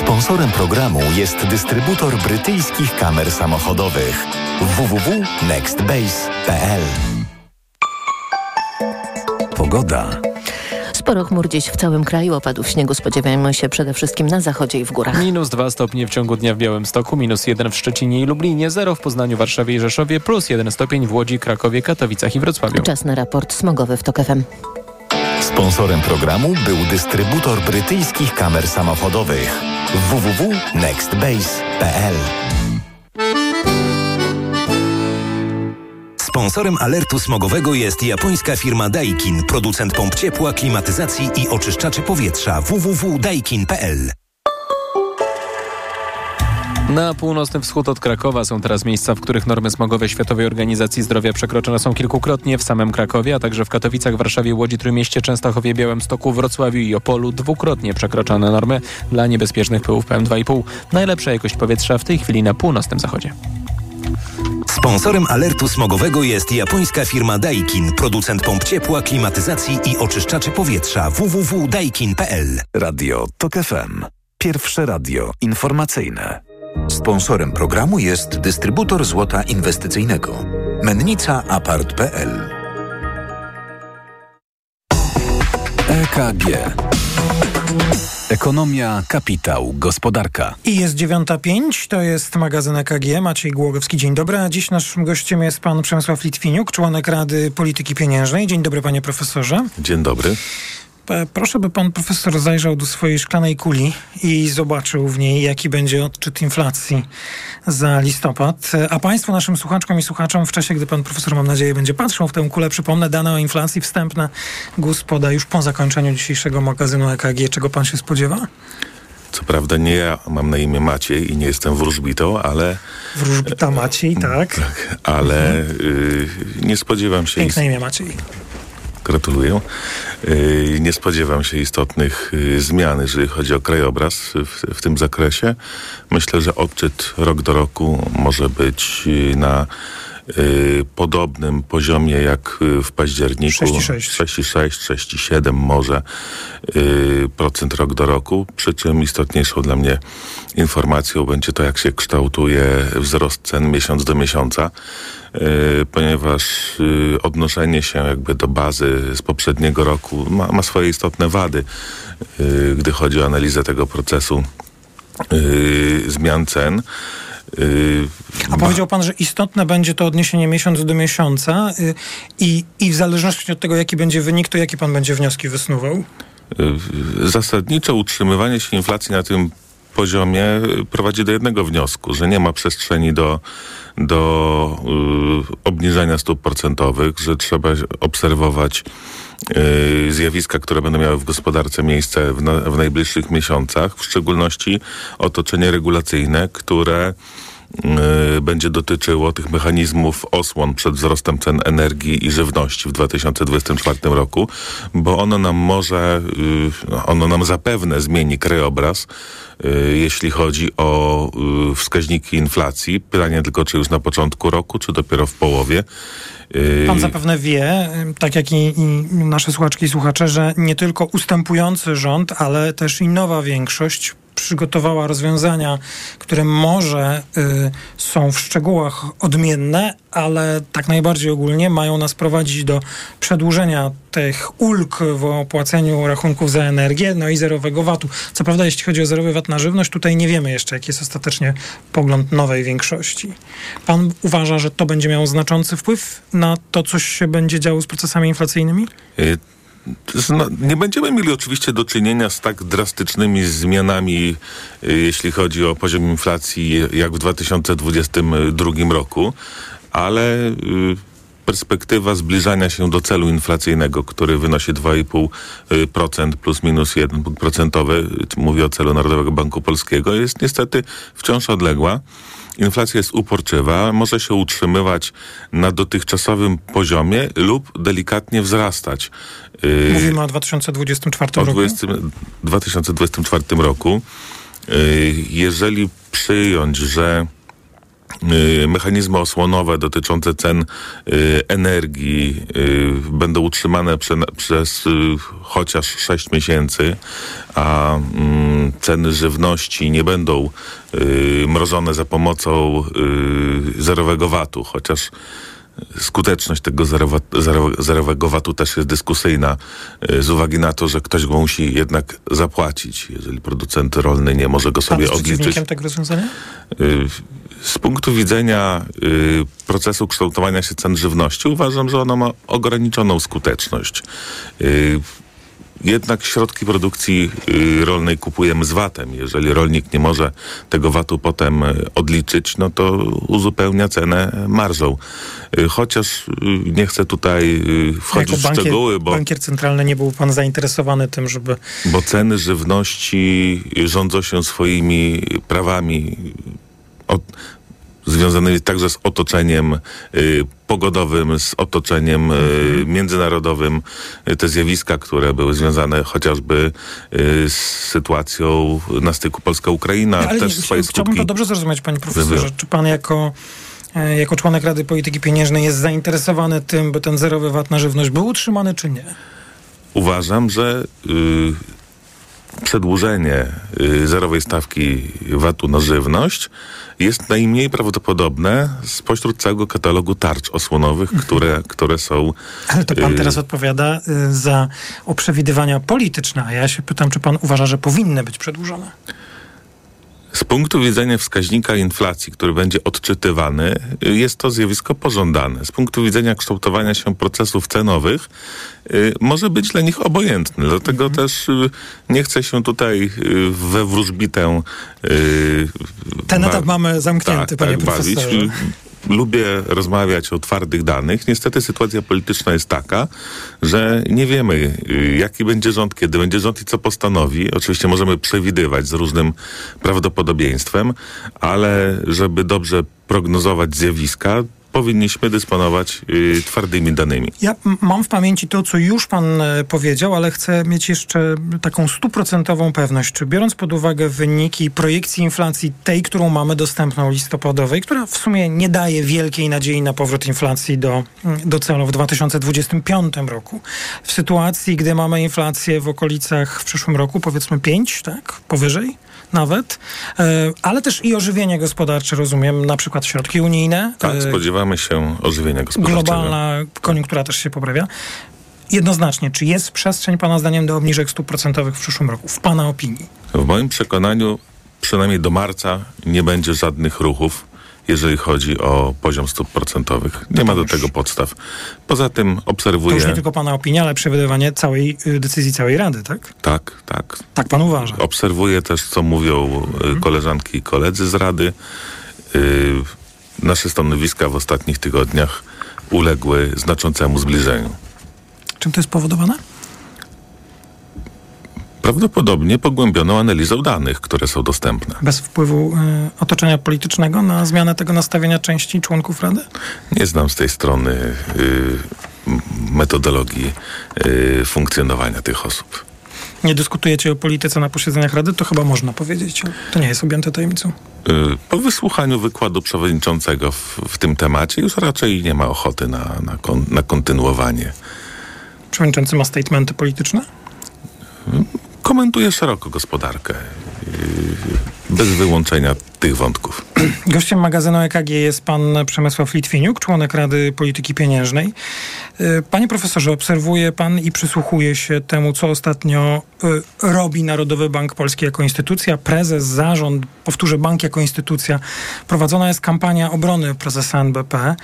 Sponsorem programu jest dystrybutor brytyjskich kamer samochodowych www.nextbase.pl Pogoda. Sporo chmur dziś w całym kraju. Opadów śniegu spodziewajmy się przede wszystkim na zachodzie i w górach. Minus 2 stopnie w ciągu dnia w Białymstoku, minus 1 w Szczecinie i Lublinie, 0 w Poznaniu, Warszawie i Rzeszowie, plus 1 stopień w Łodzi, Krakowie, Katowicach i Wrocławiu. Czas na raport smogowy w TOK FM. Sponsorem programu był dystrybutor brytyjskich kamer samochodowych. Www.nextbase.pl Sponsorem alertu smogowego jest japońska firma Daikin, producent pomp ciepła, klimatyzacji i oczyszczaczy powietrza. Www.daikin.pl. Na północny wschód od Krakowa są teraz miejsca, w których normy smogowe Światowej Organizacji Zdrowia przekroczone są kilkukrotnie w samym Krakowie, a także w Katowicach, Warszawie, Łodzi, Trójmieście, Częstochowie, Białymstoku, Wrocławiu i Opolu dwukrotnie przekroczone normy dla niebezpiecznych pyłów PM2,5. Najlepsza jakość powietrza w tej chwili na północnym zachodzie. Sponsorem alertu smogowego jest japońska firma Daikin, producent pomp ciepła, klimatyzacji i oczyszczaczy powietrza www.daikin.pl. Radio TOK FM. Pierwsze radio informacyjne. Sponsorem programu jest dystrybutor złota inwestycyjnego. Mennica Apart.pl EKG Ekonomia, kapitał, gospodarka. I jest 9.05, to jest magazyn EKG. Maciej Głogowski, dzień dobry. A dziś naszym gościem jest pan Przemysław Litwiniuk, członek Rady Polityki Pieniężnej. Dzień dobry, panie profesorze. Dzień dobry. Proszę, by pan profesor zajrzał do swojej szklanej kuli i zobaczył w niej, jaki będzie odczyt inflacji za listopad. A państwu, naszym słuchaczkom i słuchaczom, w czasie, gdy pan profesor, mam nadzieję, będzie patrzył w tę kulę, przypomnę dane o inflacji wstępne GUS poda już po zakończeniu dzisiejszego magazynu EKG. Czego pan się spodziewa? Co prawda nie ja mam na imię Maciej i nie jestem wróżbitą, ale... Wróżbita Maciej, tak. tak ale mhm. y, nie spodziewam się... Piękne imię Maciej. Gratuluję. Y, nie spodziewam się istotnych y, zmian, jeżeli chodzi o krajobraz w, w tym zakresie. Myślę, że odczyt rok do roku może być y, na podobnym poziomie jak w październiku 6,6, 6,7 może procent rok do roku, przy czym istotniejszą dla mnie informacją będzie to, jak się kształtuje wzrost cen miesiąc do miesiąca. Ponieważ y, odnoszenie się jakby do bazy z poprzedniego roku ma, ma swoje istotne wady, y, gdy chodzi o analizę tego procesu y, zmian cen. A powiedział pan, że istotne będzie to odniesienie miesiąc do miesiąca i, i w zależności od tego, jaki będzie wynik, to jakie pan będzie wnioski wysnuwał? Zasadniczo utrzymywanie się inflacji na tym poziomie prowadzi do jednego wniosku, że nie ma przestrzeni do, do y, obniżania stóp procentowych, że trzeba obserwować y, zjawiska, które będą miały w gospodarce miejsce w, na, w najbliższych miesiącach, w szczególności otoczenie regulacyjne, które y, będzie dotyczyło tych mechanizmów osłon przed wzrostem cen energii i żywności w 2024 roku, bo ono nam może, y, ono nam zapewne zmieni krajobraz Y, jeśli chodzi o y, wskaźniki inflacji. Pytanie tylko, czy już na początku roku, czy dopiero w połowie. Y, Pan zapewne wie, tak jak i, i, nasze słuchaczki i słuchacze, że nie tylko ustępujący rząd, ale też i nowa większość przygotowała rozwiązania, które może y, są w szczegółach odmienne, ale tak najbardziej ogólnie mają nas prowadzić do przedłużenia tych ulg w opłaceniu rachunków za energię, no i zerowego VAT-u. Co prawda, jeśli chodzi o zerowy VAT na żywność, tutaj nie wiemy jeszcze, jaki jest ostatecznie pogląd nowej większości. Pan uważa, że to będzie miało znaczący wpływ na to, co się będzie działo z procesami inflacyjnymi? Y nie będziemy mieli oczywiście do czynienia z tak drastycznymi zmianami, y, jeśli chodzi o poziom inflacji, jak w 2022 roku, ale y, perspektywa zbliżania się do celu inflacyjnego, który wynosi 2,5% plus minus 1 punkt procentowy, mówię o celu Narodowego Banku Polskiego, jest niestety wciąż odległa. Inflacja jest uporczywa, może się utrzymywać na dotychczasowym poziomie lub delikatnie wzrastać. Y, Mówimy o 2024 roku. 20, 2024 roku. Y, jeżeli przyjąć, że mechanizmy osłonowe dotyczące cen y, energii y, będą utrzymane prze, przez chociaż 6 miesięcy, a mm, ceny żywności nie będą mrożone za pomocą zerowego VAT-u, chociaż skuteczność tego zerowego VAT-u też jest dyskusyjna z uwagi na to, że ktoś go musi jednak zapłacić, jeżeli producent rolny nie może go sobie Pan jest odliczyć. tego rozwiązania? Z punktu widzenia y, procesu kształtowania się cen żywności uważam, że ono ma ograniczoną skuteczność. Jednak środki produkcji y, rolnej kupujemy z VAT-em. Jeżeli rolnik nie może tego VAT-u potem y, odliczyć, no to uzupełnia cenę marżą. Y, chociaż nie chcę tutaj wchodzić jako bankier, w szczegóły, bo... bankier centralny nie był pan zainteresowany tym, żeby... Bo ceny żywności rządzą się swoimi prawami od, związanymi także z otoczeniem y, pogodowym, z otoczeniem y, międzynarodowym. Y, te zjawiska, które były związane chociażby y, z sytuacją na styku Polska-Ukraina, Ale też nie, swoje Chciałbym skutki. to dobrze zrozumieć, panie profesorze. Czy pan jako e, jako członek Rady Polityki Pieniężnej jest zainteresowany tym, by ten zerowy VAT na żywność był utrzymany, czy nie? Uważam, że przedłużenie y, zerowej stawki VAT-u na żywność jest najmniej prawdopodobne spośród całego katalogu tarcz osłonowych, które, które są. Ale to pan y, teraz odpowiada y, za o przewidywania polityczne, a ja się pytam, czy pan uważa, że powinny być przedłużone? Z punktu widzenia wskaźnika inflacji, który będzie odczytywany, jest to zjawisko pożądane. Z punktu widzenia kształtowania się procesów cenowych, y, może być dla nich obojętny. Dlatego Mhm. też y, nie chcę się tutaj y, we wróżbitę. Ten etap mamy zamknięty, panie bawić. profesorze. Lubię rozmawiać o twardych danych. Niestety sytuacja polityczna jest taka, że nie wiemy, jaki będzie rząd, kiedy będzie rząd i co postanowi. Oczywiście możemy przewidywać z różnym prawdopodobieństwem, ale żeby dobrze prognozować zjawiska, powinniśmy dysponować y, twardymi danymi. Ja mam w pamięci to, co już pan e, powiedział, ale chcę mieć jeszcze taką stuprocentową pewność. Czy biorąc pod uwagę wyniki projekcji inflacji, tej, którą mamy dostępną listopadowej, która w sumie nie daje wielkiej nadziei na powrót inflacji do, do celu w 2025 roku, w sytuacji, gdy mamy inflację w okolicach w przyszłym roku, powiedzmy 5, tak? Powyżej? Nawet, E, ale też i ożywienie gospodarcze, rozumiem, na przykład środki unijne. Tak, e, spodziewamy się ożywienia gospodarczego. globalna koniunktura też się poprawia. Jednoznacznie, czy jest przestrzeń Pana zdaniem do obniżek stóp procentowych w przyszłym roku? W Pana opinii? W moim przekonaniu przynajmniej do marca nie będzie żadnych ruchów, jeżeli chodzi o poziom stóp procentowych. Nie ma do tego podstaw. Poza tym To obserwuję... już nie tylko Pana opinia, ale przewidywanie całej y, decyzji całej Rady, tak? Tak, tak. Tak Pan uważa. Obserwuję też, co mówią y, koleżanki i koledzy z Rady. Y, Nasze stanowiska w ostatnich tygodniach uległy znaczącemu zbliżeniu. Czym to jest powodowane? Prawdopodobnie pogłębioną analizą danych, które są dostępne. Bez wpływu y, otoczenia politycznego na zmianę tego nastawienia części członków Rady? Nie znam z tej strony y, metodologii y, funkcjonowania tych osób. Nie dyskutujecie o polityce na posiedzeniach Rady? To chyba można powiedzieć. To nie jest objęte tajemnicą. Y, Po wysłuchaniu wykładu przewodniczącego w, w tym temacie już raczej nie ma ochoty na, na, kon, na kontynuowanie. Przewodniczący ma statementy polityczne? Komentuje szeroko gospodarkę, y, bez wyłączenia tych wątków. Gościem magazynu EKG jest pan Przemysław Litwiniuk, członek Rady Polityki Pieniężnej. Y, Panie profesorze, obserwuje pan i przysłuchuje się temu, co ostatnio y, robi Narodowy Bank Polski jako instytucja, prezes, zarząd, powtórzę, bank jako instytucja. Prowadzona jest kampania obrony prezesa NBP.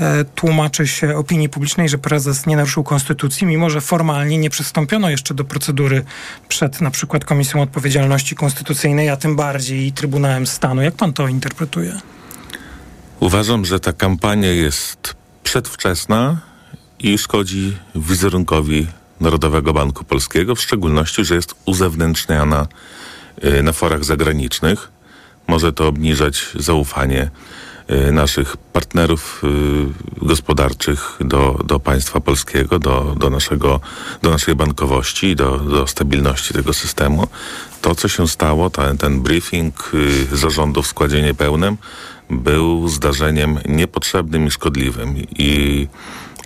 E, Tłumaczy się opinii publicznej, że prezes nie naruszył konstytucji, mimo że formalnie nie przystąpiono jeszcze do procedury przed na przykład Komisją Odpowiedzialności Konstytucyjnej, a tym bardziej Trybunałem Stanu. Jak pan to interpretuje? Uważam, że ta kampania jest przedwczesna i szkodzi wizerunkowi Narodowego Banku Polskiego, w szczególności, że jest uzewnętrzniana y, na forach zagranicznych. Może to obniżać zaufanie naszych partnerów y, gospodarczych do, do państwa polskiego, do, do, naszego, do naszej bankowości, do, do stabilności tego systemu. To, co się stało, ten, ten briefing y, zarządu w składzie niepełnym, był zdarzeniem niepotrzebnym i szkodliwym. I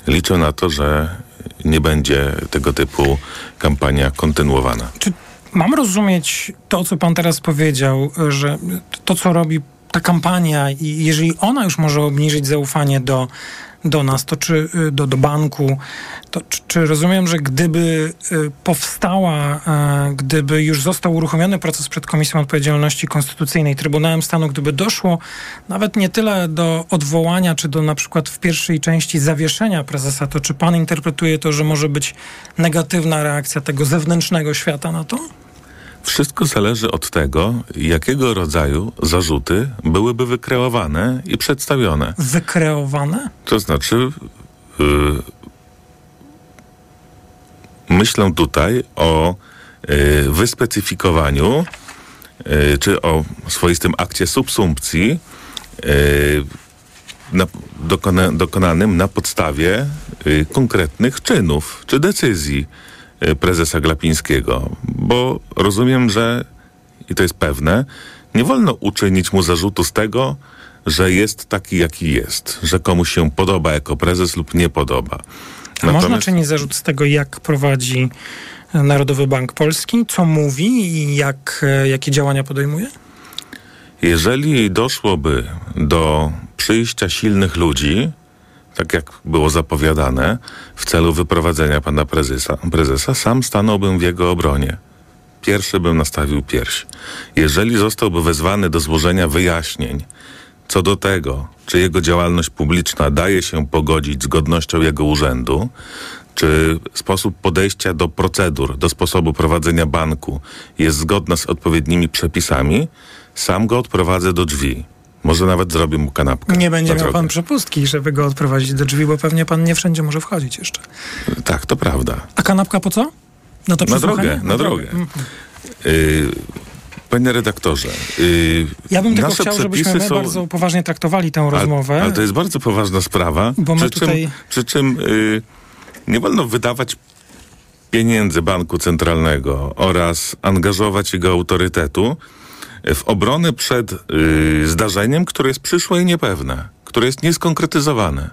liczę na to, że nie będzie tego typu kampania kontynuowana. Czy mam rozumieć to, co pan teraz powiedział, że to, co robi ta kampania i jeżeli ona już może obniżyć zaufanie do do nas, to czy y, do, do banku, to czy, czy rozumiem, że gdyby y, powstała, gdyby już został uruchomiony proces przed Komisją Odpowiedzialności Konstytucyjnej, Trybunałem Stanu, gdyby doszło nawet nie tyle do odwołania, czy do na przykład w pierwszej części zawieszenia prezesa, to czy pan interpretuje to, że może być negatywna reakcja tego zewnętrznego świata na to? Wszystko zależy od tego, jakiego rodzaju zarzuty byłyby wykreowane i przedstawione. Wykreowane? To znaczy, yy, myślę tutaj o yy, wyspecyfikowaniu yy, czy o swoistym akcie subsumpcji y, na, dokona, dokonanym na podstawie y, konkretnych czynów czy decyzji prezesa Glapińskiego, bo rozumiem, że i to jest pewne, nie wolno uczynić mu zarzutu z tego, że jest taki, jaki jest, że komuś się podoba jako prezes lub nie podoba. A Natomiast... można czynić zarzut z tego, jak prowadzi Narodowy Bank Polski, co mówi i jak, e, jakie działania podejmuje? Jeżeli doszłoby do przyjścia silnych ludzi, tak jak było zapowiadane, w celu wyprowadzenia pana prezesa, prezesa, sam stanąłbym w jego obronie. Pierwszy bym nastawił pierś. Jeżeli zostałby wezwany do złożenia wyjaśnień co do tego, czy jego działalność publiczna daje się pogodzić z godnością jego urzędu, czy sposób podejścia do procedur, do sposobu prowadzenia banku jest zgodna z odpowiednimi przepisami, sam go odprowadzę do drzwi. Może nawet zrobię mu kanapkę. Nie będzie miał pan przepustki, żeby go odprowadzić do drzwi, bo pewnie pan nie wszędzie może wchodzić jeszcze. Tak, to prawda. A kanapka po co? No to na drogę, na, na drogę. drogę. Yy, Panie redaktorze, yy, ja bym tylko chciał, żebyśmy my są... bardzo poważnie traktowali tę rozmowę. Ale, ale, to jest bardzo poważna sprawa. Bo my przy, tutaj... czym, przy czym yy, nie wolno wydawać pieniędzy banku centralnego oraz angażować jego autorytetu w obronę przed y, zdarzeniem, które jest przyszłe i niepewne, które jest nieskonkretyzowane.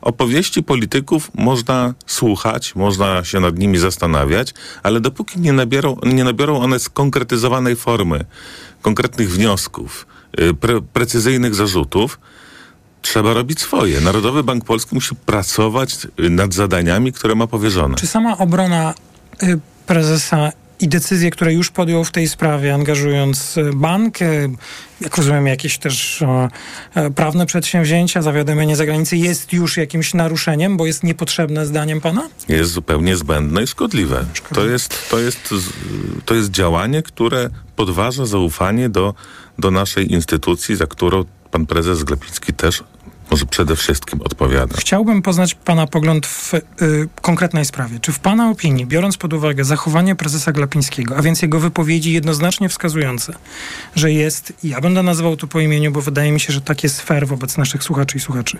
Opowieści polityków można słuchać, można się nad nimi zastanawiać, ale dopóki nie nabiorą, nie nabiorą one skonkretyzowanej formy, konkretnych wniosków, y, pre, precyzyjnych zarzutów, trzeba robić swoje. Narodowy Bank Polski musi pracować nad zadaniami, które ma powierzone. Czy sama obrona y, prezesa i decyzje, które już podjął w tej sprawie, angażując e, bank, e, jak rozumiem, jakieś też e, prawne przedsięwzięcia, zawiadomienie zagranicy, jest już jakimś naruszeniem, bo jest niepotrzebne zdaniem pana? Jest zupełnie zbędne i szkodliwe. To jest, to jest, to jest działanie, które podważa zaufanie do, do naszej instytucji, za którą pan prezes Glepiński też może przede wszystkim odpowiada. Chciałbym poznać Pana pogląd w y, konkretnej sprawie. Czy w Pana opinii, biorąc pod uwagę zachowanie prezesa Glapińskiego, a więc jego wypowiedzi jednoznacznie wskazujące, że jest, ja będę nazywał to po imieniu, bo wydaje mi się, że tak jest fair wobec naszych słuchaczy i słuchaczy,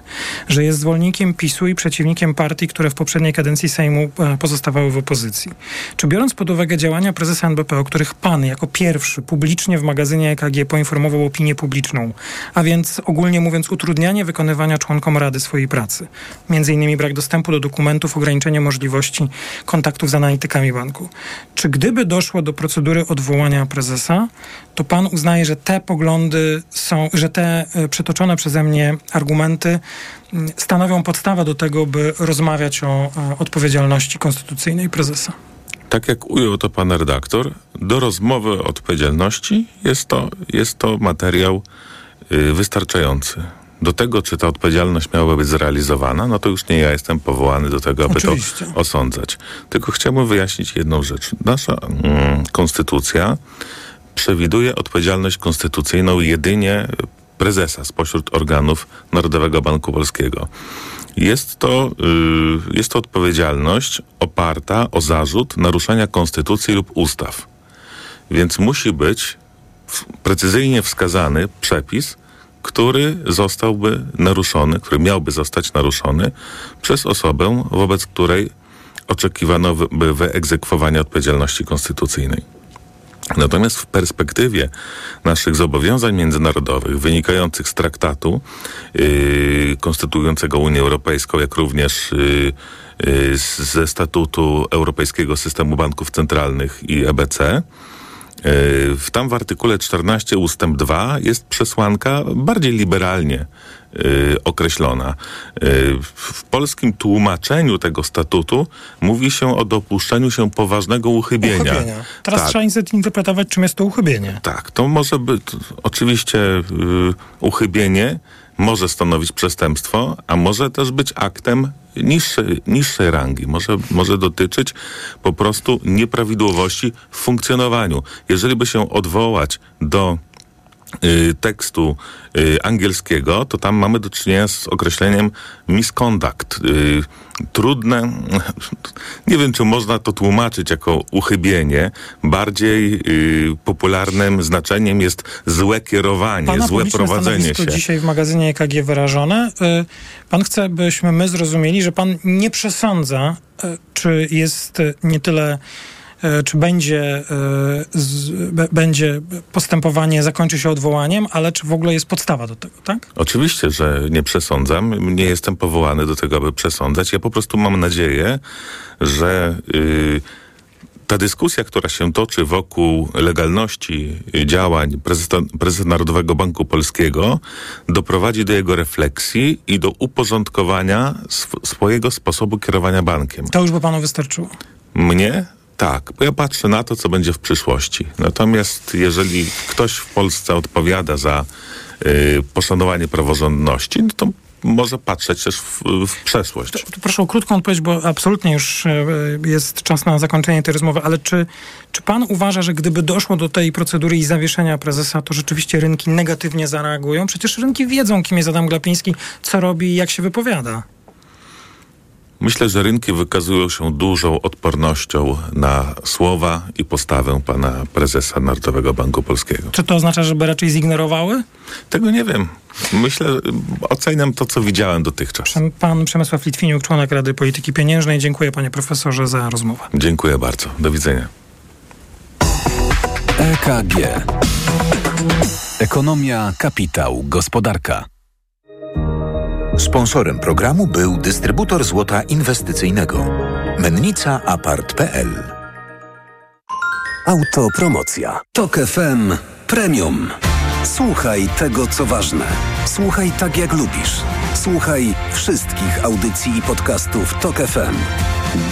że jest zwolennikiem PiSu i przeciwnikiem partii, które w poprzedniej kadencji Sejmu e, pozostawały w opozycji. Czy biorąc pod uwagę działania prezesa NBP, o których Pan jako pierwszy publicznie w magazynie EKG poinformował opinię publiczną, a więc ogólnie mówiąc utrudnianie wykonywania wykonywania członkom Rady swojej pracy. Między innymi brak dostępu do dokumentów, ograniczenie możliwości kontaktów z analitykami banku. Czy gdyby doszło do procedury odwołania prezesa, to pan uznaje, że te poglądy są, że te e, przytoczone przeze mnie argumenty mm, stanowią podstawę do tego, by rozmawiać o e, odpowiedzialności konstytucyjnej prezesa? tak jak ujął to pan redaktor, do rozmowy o odpowiedzialności jest to, jest to materiał y, wystarczający do tego, czy ta odpowiedzialność miałaby być zrealizowana, no to już nie ja jestem powołany do tego, aby Oczywiście. to osądzać. Tylko chciałbym wyjaśnić jedną rzecz. Nasza mm, konstytucja przewiduje odpowiedzialność konstytucyjną jedynie prezesa spośród organów Narodowego Banku Polskiego. Jest to, yy, jest to odpowiedzialność oparta o zarzut naruszenia konstytucji lub ustaw. Więc musi być precyzyjnie wskazany przepis, który zostałby naruszony, który miałby zostać naruszony przez osobę, wobec której oczekiwano by wyegzekwowania odpowiedzialności konstytucyjnej. Natomiast w perspektywie naszych zobowiązań międzynarodowych wynikających z traktatu yy, konstytuującego Unię Europejską, jak również yy, yy, ze statutu Europejskiego Systemu Banków Centralnych i EBC, tam w artykule 14 ustęp 2 jest przesłanka bardziej liberalnie y, określona. Y, w polskim tłumaczeniu tego statutu mówi się o dopuszczeniu się poważnego uchybienia. uchybienia. Teraz tak. trzeba zinterpretować, czym jest to uchybienie. Tak, to może być oczywiście y, uchybienie może stanowić przestępstwo, a może też być aktem niższej, niższej rangi. Może, może dotyczyć po prostu nieprawidłowości w funkcjonowaniu. Jeżeli by się odwołać do tekstu y, angielskiego, to tam mamy do czynienia z określeniem misconduct. Y, trudne, nie wiem czy można to tłumaczyć jako uchybienie. Bardziej y, popularnym znaczeniem jest złe kierowanie, Pana złe prowadzenie się. dzisiaj w magazynie EKG wyrażone. Y, pan chce, byśmy my zrozumieli, że pan nie przesądza, y, czy jest nie tyle czy będzie, e, z, będzie postępowanie, zakończy się odwołaniem, ale czy w ogóle jest podstawa do tego, tak? Oczywiście, że nie przesądzam. Nie jestem powołany do tego, aby przesądzać. Ja po prostu mam nadzieję, że yy, ta dyskusja, która się toczy wokół legalności działań prezesa, prezesa Narodowego Banku Polskiego, doprowadzi do jego refleksji i do uporządkowania sw swojego sposobu kierowania bankiem. To już by panu wystarczyło. Mnie tak, bo ja patrzę na to, co będzie w przyszłości. Natomiast jeżeli ktoś w Polsce odpowiada za y, poszanowanie praworządności, no to może patrzeć też w, w przeszłość. To, to proszę o krótką odpowiedź, bo absolutnie już e, jest czas na zakończenie tej rozmowy, ale czy, czy pan uważa, że gdyby doszło do tej procedury i zawieszenia prezesa, to rzeczywiście rynki negatywnie zareagują? Przecież rynki wiedzą, kim jest Adam Glapiński, co robi i jak się wypowiada. Myślę, że rynki wykazują się dużą odpornością na słowa i postawę pana prezesa Narodowego Banku Polskiego. Czy to oznacza, żeby raczej zignorowały? Tego nie wiem. Myślę, oceniam to, co widziałem dotychczas. Pan Przemysław Litwiniuk, członek Rady Polityki Pieniężnej. Dziękuję panie profesorze za rozmowę. Dziękuję bardzo. Do widzenia. EKG. Ekonomia, kapitał, gospodarka. Sponsorem programu był dystrybutor złota inwestycyjnego. Mennica Apart.pl Autopromocja. Tok FM Premium. Słuchaj tego, co ważne. Słuchaj tak, jak lubisz. Słuchaj wszystkich audycji i podcastów Tok FM.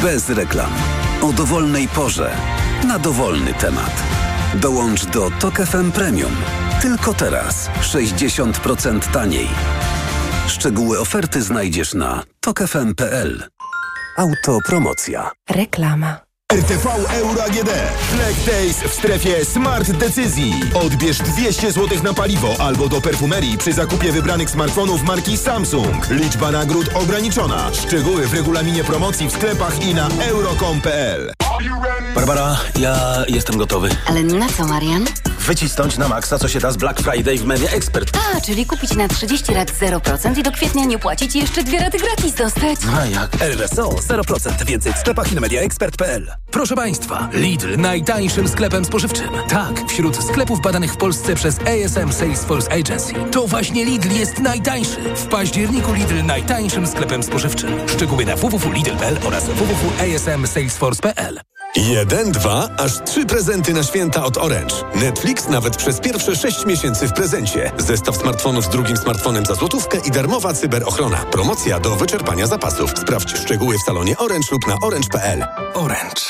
Bez reklam. O dowolnej porze. Na dowolny temat. Dołącz do Tok FM Premium. Tylko teraz 60% taniej. Szczegóły oferty znajdziesz na tokefm.pl. Autopromocja. Reklama. RTV Euro AGD. Black Days w strefie Smart Decyzji. Odbierz 200 zł na paliwo albo do perfumerii przy zakupie wybranych smartfonów marki Samsung. Liczba nagród ograniczona. Szczegóły w regulaminie promocji w sklepach i na euro.com.pl. Barbara, ja jestem gotowy. Ale na co, Marian? Wycisnąć na maksa, co się da z Black Friday w Media Expert. A, czyli kupić na 30 lat 0% i do kwietnia nie płacić i jeszcze dwie raty gratis dostać. A jak? RSO 0%. Więcej w sklepach i na mediaexpert.pl. Proszę Państwa, Lidl najtańszym sklepem spożywczym. Tak, wśród sklepów badanych w Polsce przez ASM Salesforce Agency. To właśnie Lidl jest najtańszy. W październiku Lidl najtańszym sklepem spożywczym. Szczegóły na www.lidl.pl oraz www.asmsalesforce.pl. Jeden, dwa, aż trzy prezenty na święta od Orange. Netflix nawet przez pierwsze sześć miesięcy w prezencie. Zestaw smartfonów z drugim smartfonem za złotówkę i darmowa cyberochrona. Promocja do wyczerpania zapasów. Sprawdź szczegóły w salonie Orange lub na orange.pl. Orange.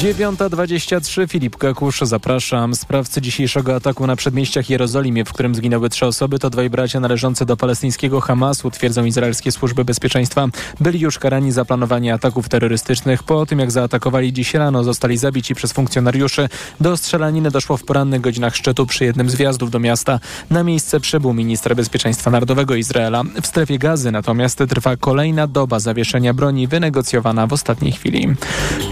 9.23 Filip Kakusz, zapraszam. Sprawcy dzisiejszego ataku na przedmieściach Jerozolimie, w którym zginęły trzy osoby, to dwaj bracia należący do palestyńskiego Hamasu, twierdzą izraelskie służby bezpieczeństwa. Byli już karani za planowanie ataków terrorystycznych. Po tym, jak zaatakowali dziś rano, zostali zabici przez funkcjonariuszy. Do strzelaniny doszło w porannych godzinach szczytu przy jednym z wjazdów do miasta. Na miejsce przybył minister bezpieczeństwa narodowego Izraela. W strefie gazy natomiast trwa kolejna doba zawieszenia broni wynegocjowana w ostatniej chwili.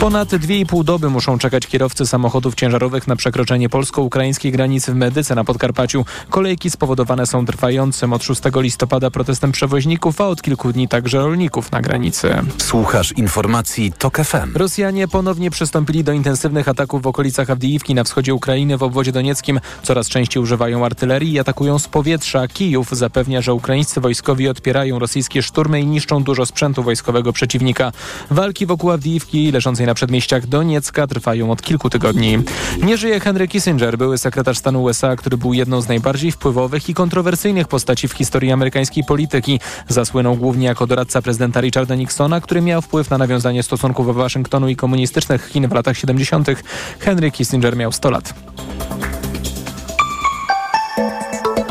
Ponad 2,5 doby muszą czekać kierowcy samochodów ciężarowych na przekroczenie polsko-ukraińskiej granicy w Medyce na Podkarpaciu. Kolejki spowodowane są trwającym od 6 listopada protestem przewoźników, a od kilku dni także rolników na granicy. Słuchasz informacji TOK FM. Rosjanie ponownie przystąpili do intensywnych ataków w okolicach Awdijiwki na wschodzie Ukrainy w obwodzie donieckim. Coraz częściej używają artylerii i atakują z powietrza. Kijów zapewnia, że ukraińscy wojskowi odpierają rosyjskie szturmy i niszczą dużo sprzętu wojskowego przeciwnika. Walki wokół Awdijiwki, leżącej na przedmieściach Doniecka, trwają od kilku tygodni. Nie żyje Henry Kissinger, były sekretarz stanu USA, który był jedną z najbardziej wpływowych i kontrowersyjnych postaci w historii amerykańskiej polityki. Zasłynął głównie jako doradca prezydenta Richarda Nixona, który miał wpływ na nawiązanie stosunków Waszyngtonu i komunistycznych Chin w latach 70. Henry Kissinger miał 100 lat.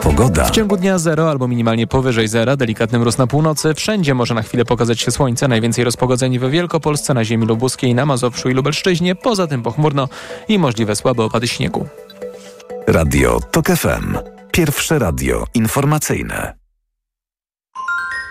Pogoda. W ciągu dnia zero albo minimalnie powyżej zera, delikatny mróz na północy. Wszędzie może na chwilę pokazać się słońce. Najwięcej rozpogodzeń w Wielkopolsce, na ziemi lubuskiej, na Mazowszu i Lubelszczyźnie. Poza tym pochmurno i możliwe słabe opady śniegu. Radio TOK FM. Pierwsze radio informacyjne.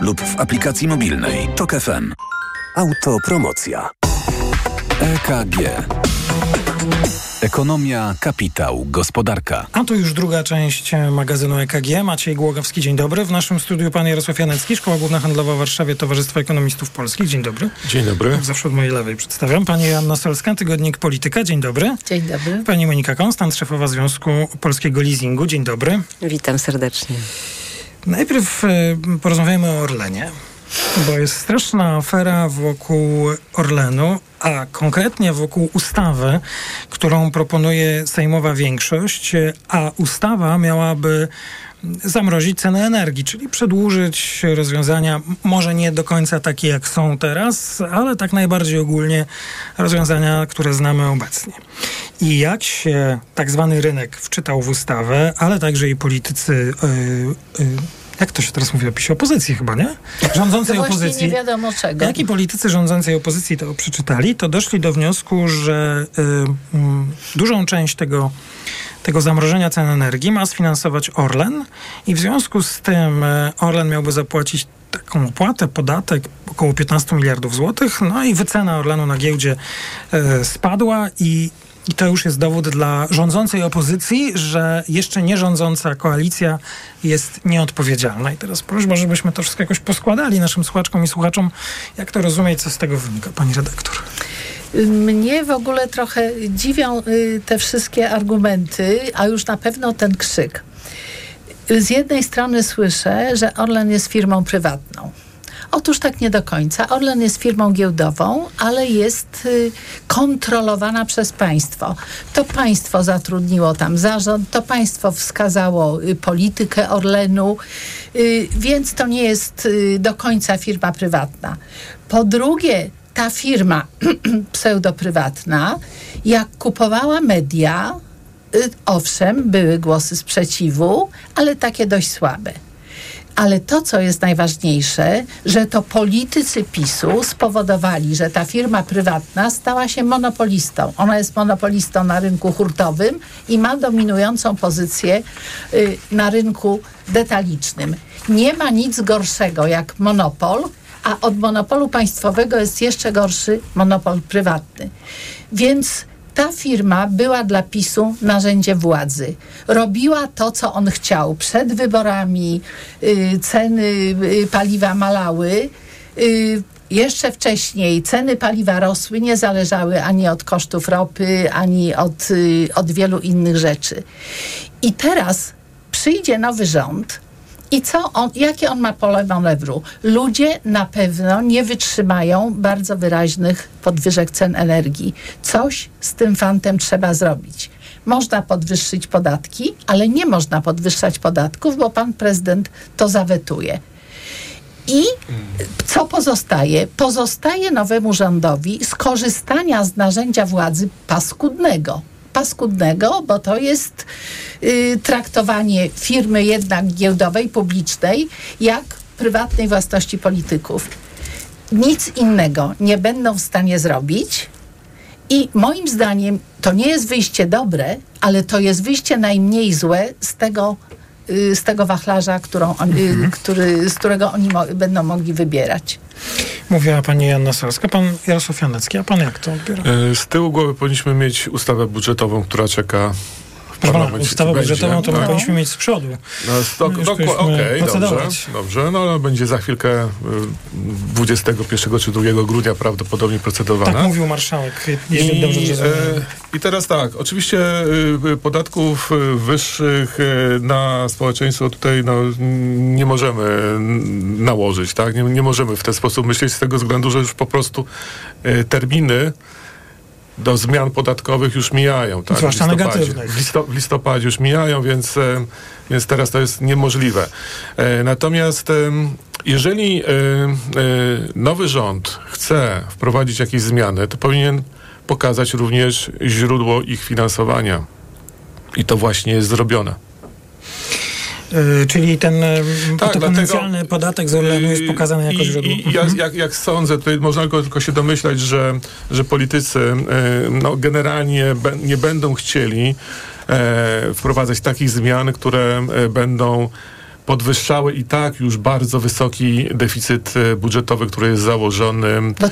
lub w aplikacji mobilnej TOK FM. Autopromocja. EKG. Ekonomia, kapitał, gospodarka. A to już druga część magazynu EKG. Maciej Głogowski, dzień dobry. W naszym studiu pan Jarosław Janecki, Szkoła Główna Handlowa w Warszawie, Towarzystwo Ekonomistów Polskich. Dzień dobry. Dzień dobry. Jak zawsze od mojej lewej przedstawiam. Pani Joanna Solska, Tygodnik Polityka. Dzień dobry. Dzień dobry. Pani Monika Konstant, szefowa Związku Polskiego Leasingu. Dzień dobry. Witam serdecznie. Najpierw y, porozmawiamy o Orlenie, bo jest straszna afera wokół Orlenu, a konkretnie wokół ustawy, którą proponuje Sejmowa większość, a ustawa miałaby zamrozić cenę energii, czyli przedłużyć rozwiązania, może nie do końca takie jak są teraz, ale tak najbardziej ogólnie rozwiązania, które znamy obecnie. I jak się tak zwany rynek wczytał w ustawę, ale także i politycy. Yy, yy, jak to się teraz mówi o PiSie? Opozycji chyba, nie? Rządzącej to opozycji. nie wiadomo czego. Jak i politycy rządzącej opozycji to przeczytali, to doszli do wniosku, że y, y, dużą część tego tego zamrożenia cen energii ma sfinansować Orlen i w związku z tym Orlen miałby zapłacić taką opłatę, podatek około 15 miliardów złotych, no i wycena Orlenu na giełdzie y, spadła i i to już jest dowód dla rządzącej opozycji, że jeszcze nie rządząca koalicja jest nieodpowiedzialna. I teraz prośba, żebyśmy to wszystko jakoś poskładali naszym słuchaczkom i słuchaczom, jak to rozumieć, co z tego wynika, pani redaktor. Mnie w ogóle trochę dziwią te wszystkie argumenty, a już na pewno ten krzyk. Z jednej strony słyszę, że Orlen jest firmą prywatną. Otóż tak nie do końca. Orlen jest firmą giełdową, ale jest y, kontrolowana przez państwo. To państwo zatrudniło tam zarząd, to państwo wskazało y, politykę Orlenu, y, więc to nie jest do końca firma prywatna. Po drugie, ta firma pseudoprywatna, jak kupowała media, owszem, były głosy sprzeciwu, ale takie dość słabe. Ale to, co jest najważniejsze, że to politycy PiSu spowodowali, że ta firma prywatna stała się monopolistą. Ona jest monopolistą na rynku hurtowym i ma dominującą pozycję y, na rynku detalicznym. Nie ma nic gorszego jak monopol, a od monopolu państwowego jest jeszcze gorszy monopol prywatny. Więc ta firma była dla PiSu narzędzie władzy. Robiła to, co on chciał. Przed wyborami y, ceny y, paliwa malały. Y, jeszcze wcześniej ceny paliwa rosły, nie zależały ani od kosztów ropy, ani od, od wielu innych rzeczy. I teraz przyjdzie nowy rząd, i co on, jakie on ma pole manewru? Ludzie na pewno nie wytrzymają bardzo wyraźnych podwyżek cen energii. Coś z tym fantem trzeba zrobić. Można podwyższyć podatki, ale nie można podwyższać podatków, bo pan prezydent to zawetuje. I co pozostaje? Pozostaje nowemu rządowi skorzystania z narzędzia władzy paskudnego. Paskudnego, bo to jest y, traktowanie firmy jednak giełdowej, publicznej, jak prywatnej własności polityków. Nic innego nie będą w stanie zrobić. I moim zdaniem to nie jest wyjście dobre, ale to jest wyjście najmniej złe z tego z tego wachlarza, którą on, y, mhm. który, z którego oni mo będą mogli wybierać. Mówiła pani Janna Salska, pan Jarosław Janecki, a pan jak to odbiera? E, z tyłu głowy powinniśmy mieć ustawę budżetową, która czeka Proszę ustawę budżetową to my no. powinniśmy mieć z przodu. No, Okej, okay, dobrze, dobrze. No, będzie za chwilkę 21 y, czy 2 grudnia prawdopodobnie procedowana. Tak mówił marszałek, jeśli I, dobrze rozumiem. I teraz tak, oczywiście y, podatków y, wyższych na społeczeństwo tutaj no, nie możemy nałożyć, tak? Nie, nie możemy w ten sposób myśleć z tego względu, że już po prostu terminy do zmian podatkowych już mijają. Tak? Zwłaszcza negatywnych. W, w listopadzie już mijają, więc, e, więc teraz to jest niemożliwe. E, natomiast e, jeżeli nowy rząd chce wprowadzić jakieś zmiany, to powinien pokazać również źródło ich finansowania. I to właśnie jest zrobione. Y, czyli ten y, tak, potencjalny dlatego, podatek z Orlenu jest pokazany jako źródło. I, i mhm. jak, jak sądzę, tutaj można tylko, tylko się domyślać, że, że politycy y, no, generalnie nie będą chcieli e, wprowadzać takich zmian, które będą podwyższały i tak już bardzo wysoki deficyt budżetowy, który jest założony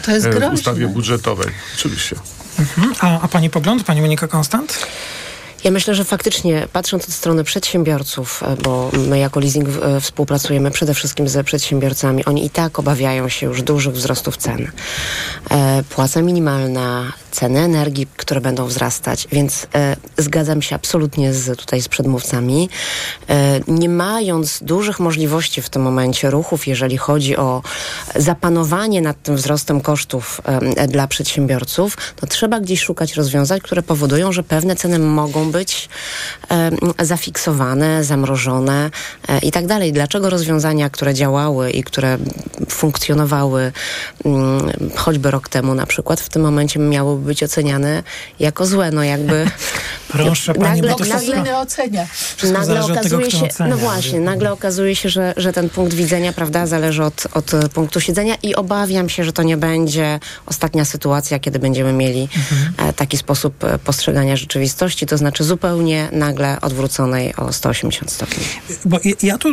jest w ustawie budżetowej. Oczywiście. Mhm. A, a pani pogląd, pani Monika Konstant? Ja myślę, że faktycznie patrząc od strony przedsiębiorców, e, bo my jako leasing e, współpracujemy przede wszystkim ze przedsiębiorcami, oni i tak obawiają się już dużych wzrostów cen. E, płaca minimalna, ceny energii, które będą wzrastać, więc zgadzam się absolutnie z, tutaj z przedmówcami. Nie mając dużych możliwości w tym momencie ruchów, jeżeli chodzi o zapanowanie nad tym wzrostem kosztów dla przedsiębiorców, to trzeba gdzieś szukać rozwiązań, które powodują, że pewne ceny mogą być e, zafiksowane, zamrożone e, i tak dalej. Dlaczego rozwiązania, które działały i które funkcjonowały mm, choćby rok temu na przykład, w tym momencie miały być oceniane jako złe. No jakby... Proszę pani, nagle, bo to nagle nie ocenia. Nagle okazuje tego, się, ocenia. no właśnie, nagle okazuje się, że, że ten punkt widzenia, prawda, zależy od, od punktu siedzenia i obawiam się, że to nie będzie ostatnia sytuacja, kiedy będziemy mieli mhm. E, taki sposób e, postrzegania rzeczywistości, to znaczy zupełnie nagle odwróconej o 180 stopni. Bo ja tu,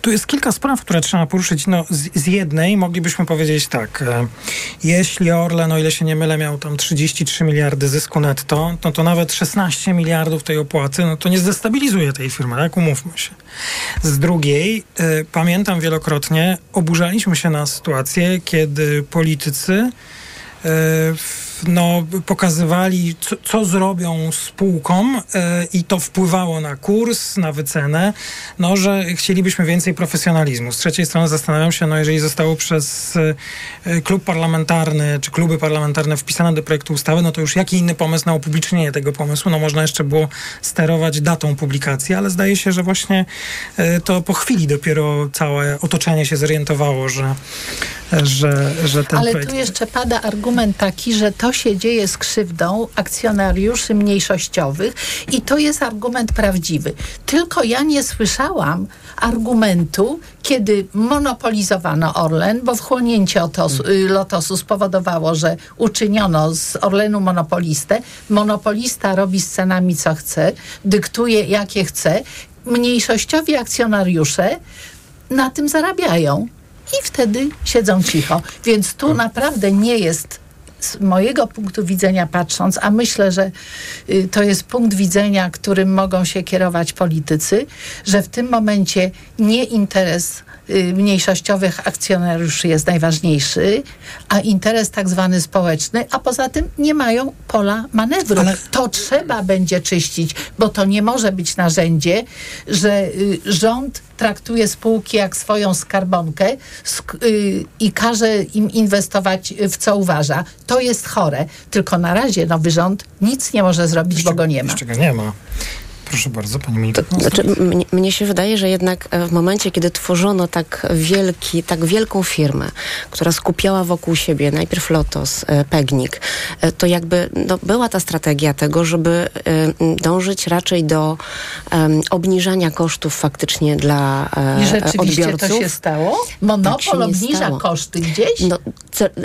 tu jest kilka spraw, które trzeba poruszyć. No, z, z jednej moglibyśmy powiedzieć tak, e, jeśli Orlen, o ile się nie mylę, miał tam 33 miliardy zysku netto, no to nawet 16 miliardów tej opłaty, no to nie zdestabilizuje tej firmy, tak? Umówmy się. Z drugiej, y, pamiętam wielokrotnie, oburzaliśmy się na sytuację, kiedy politycy y, no, pokazywali, co, co zrobią spółkom e, i to wpływało na kurs, na wycenę, no, że chcielibyśmy więcej profesjonalizmu. Z trzeciej strony zastanawiam się, no, jeżeli zostało przez e, klub parlamentarny, czy kluby parlamentarne wpisane do projektu ustawy, no to już jaki inny pomysł na upublicznienie tego pomysłu? No, można jeszcze było sterować datą publikacji, ale zdaje się, że właśnie e, to po chwili dopiero całe otoczenie się zorientowało, że, że, że ten ale projekt... tu jeszcze pada argument taki, że to się dzieje z krzywdą akcjonariuszy mniejszościowych i to jest argument prawdziwy. Tylko ja nie słyszałam argumentu, kiedy monopolizowano Orlen, bo wchłonięcie Otosu, y, Lotosu spowodowało, że uczyniono z Orlenu monopolistę. Monopolista robi z cenami co chce, dyktuje jakie chce. Mniejszościowi akcjonariusze na tym zarabiają i wtedy siedzą cicho. Więc tu naprawdę nie jest z mojego punktu widzenia patrząc, a myślę, że y, to jest punkt widzenia, którym mogą się kierować politycy, że w tym momencie nie interes mniejszościowych akcjonariuszy jest najważniejszy, a interes tak zwany społeczny, a poza tym nie mają pola manewru. Ale... To trzeba będzie czyścić, bo to nie może być narzędzie, że y, rząd traktuje spółki jak swoją skarbonkę y, i każe im inwestować w co uważa. To jest chore. Tylko na razie nowy rząd nic nie może zrobić, jeszcze, bo go nie ma. Jeszcze go nie ma. Proszę bardzo, pani Monika. To, znaczy, mnie, mnie się wydaje, że jednak e, w momencie, kiedy tworzono tak wielki, tak wielką firmę, która skupiała wokół siebie najpierw Lotos, e, Pegnik, e, to jakby no, była ta strategia tego, żeby dążyć raczej do um, obniżania kosztów faktycznie dla I rzeczywiście odbiorców. to się stało? Monopol tak się obniża stało. koszty gdzieś? No,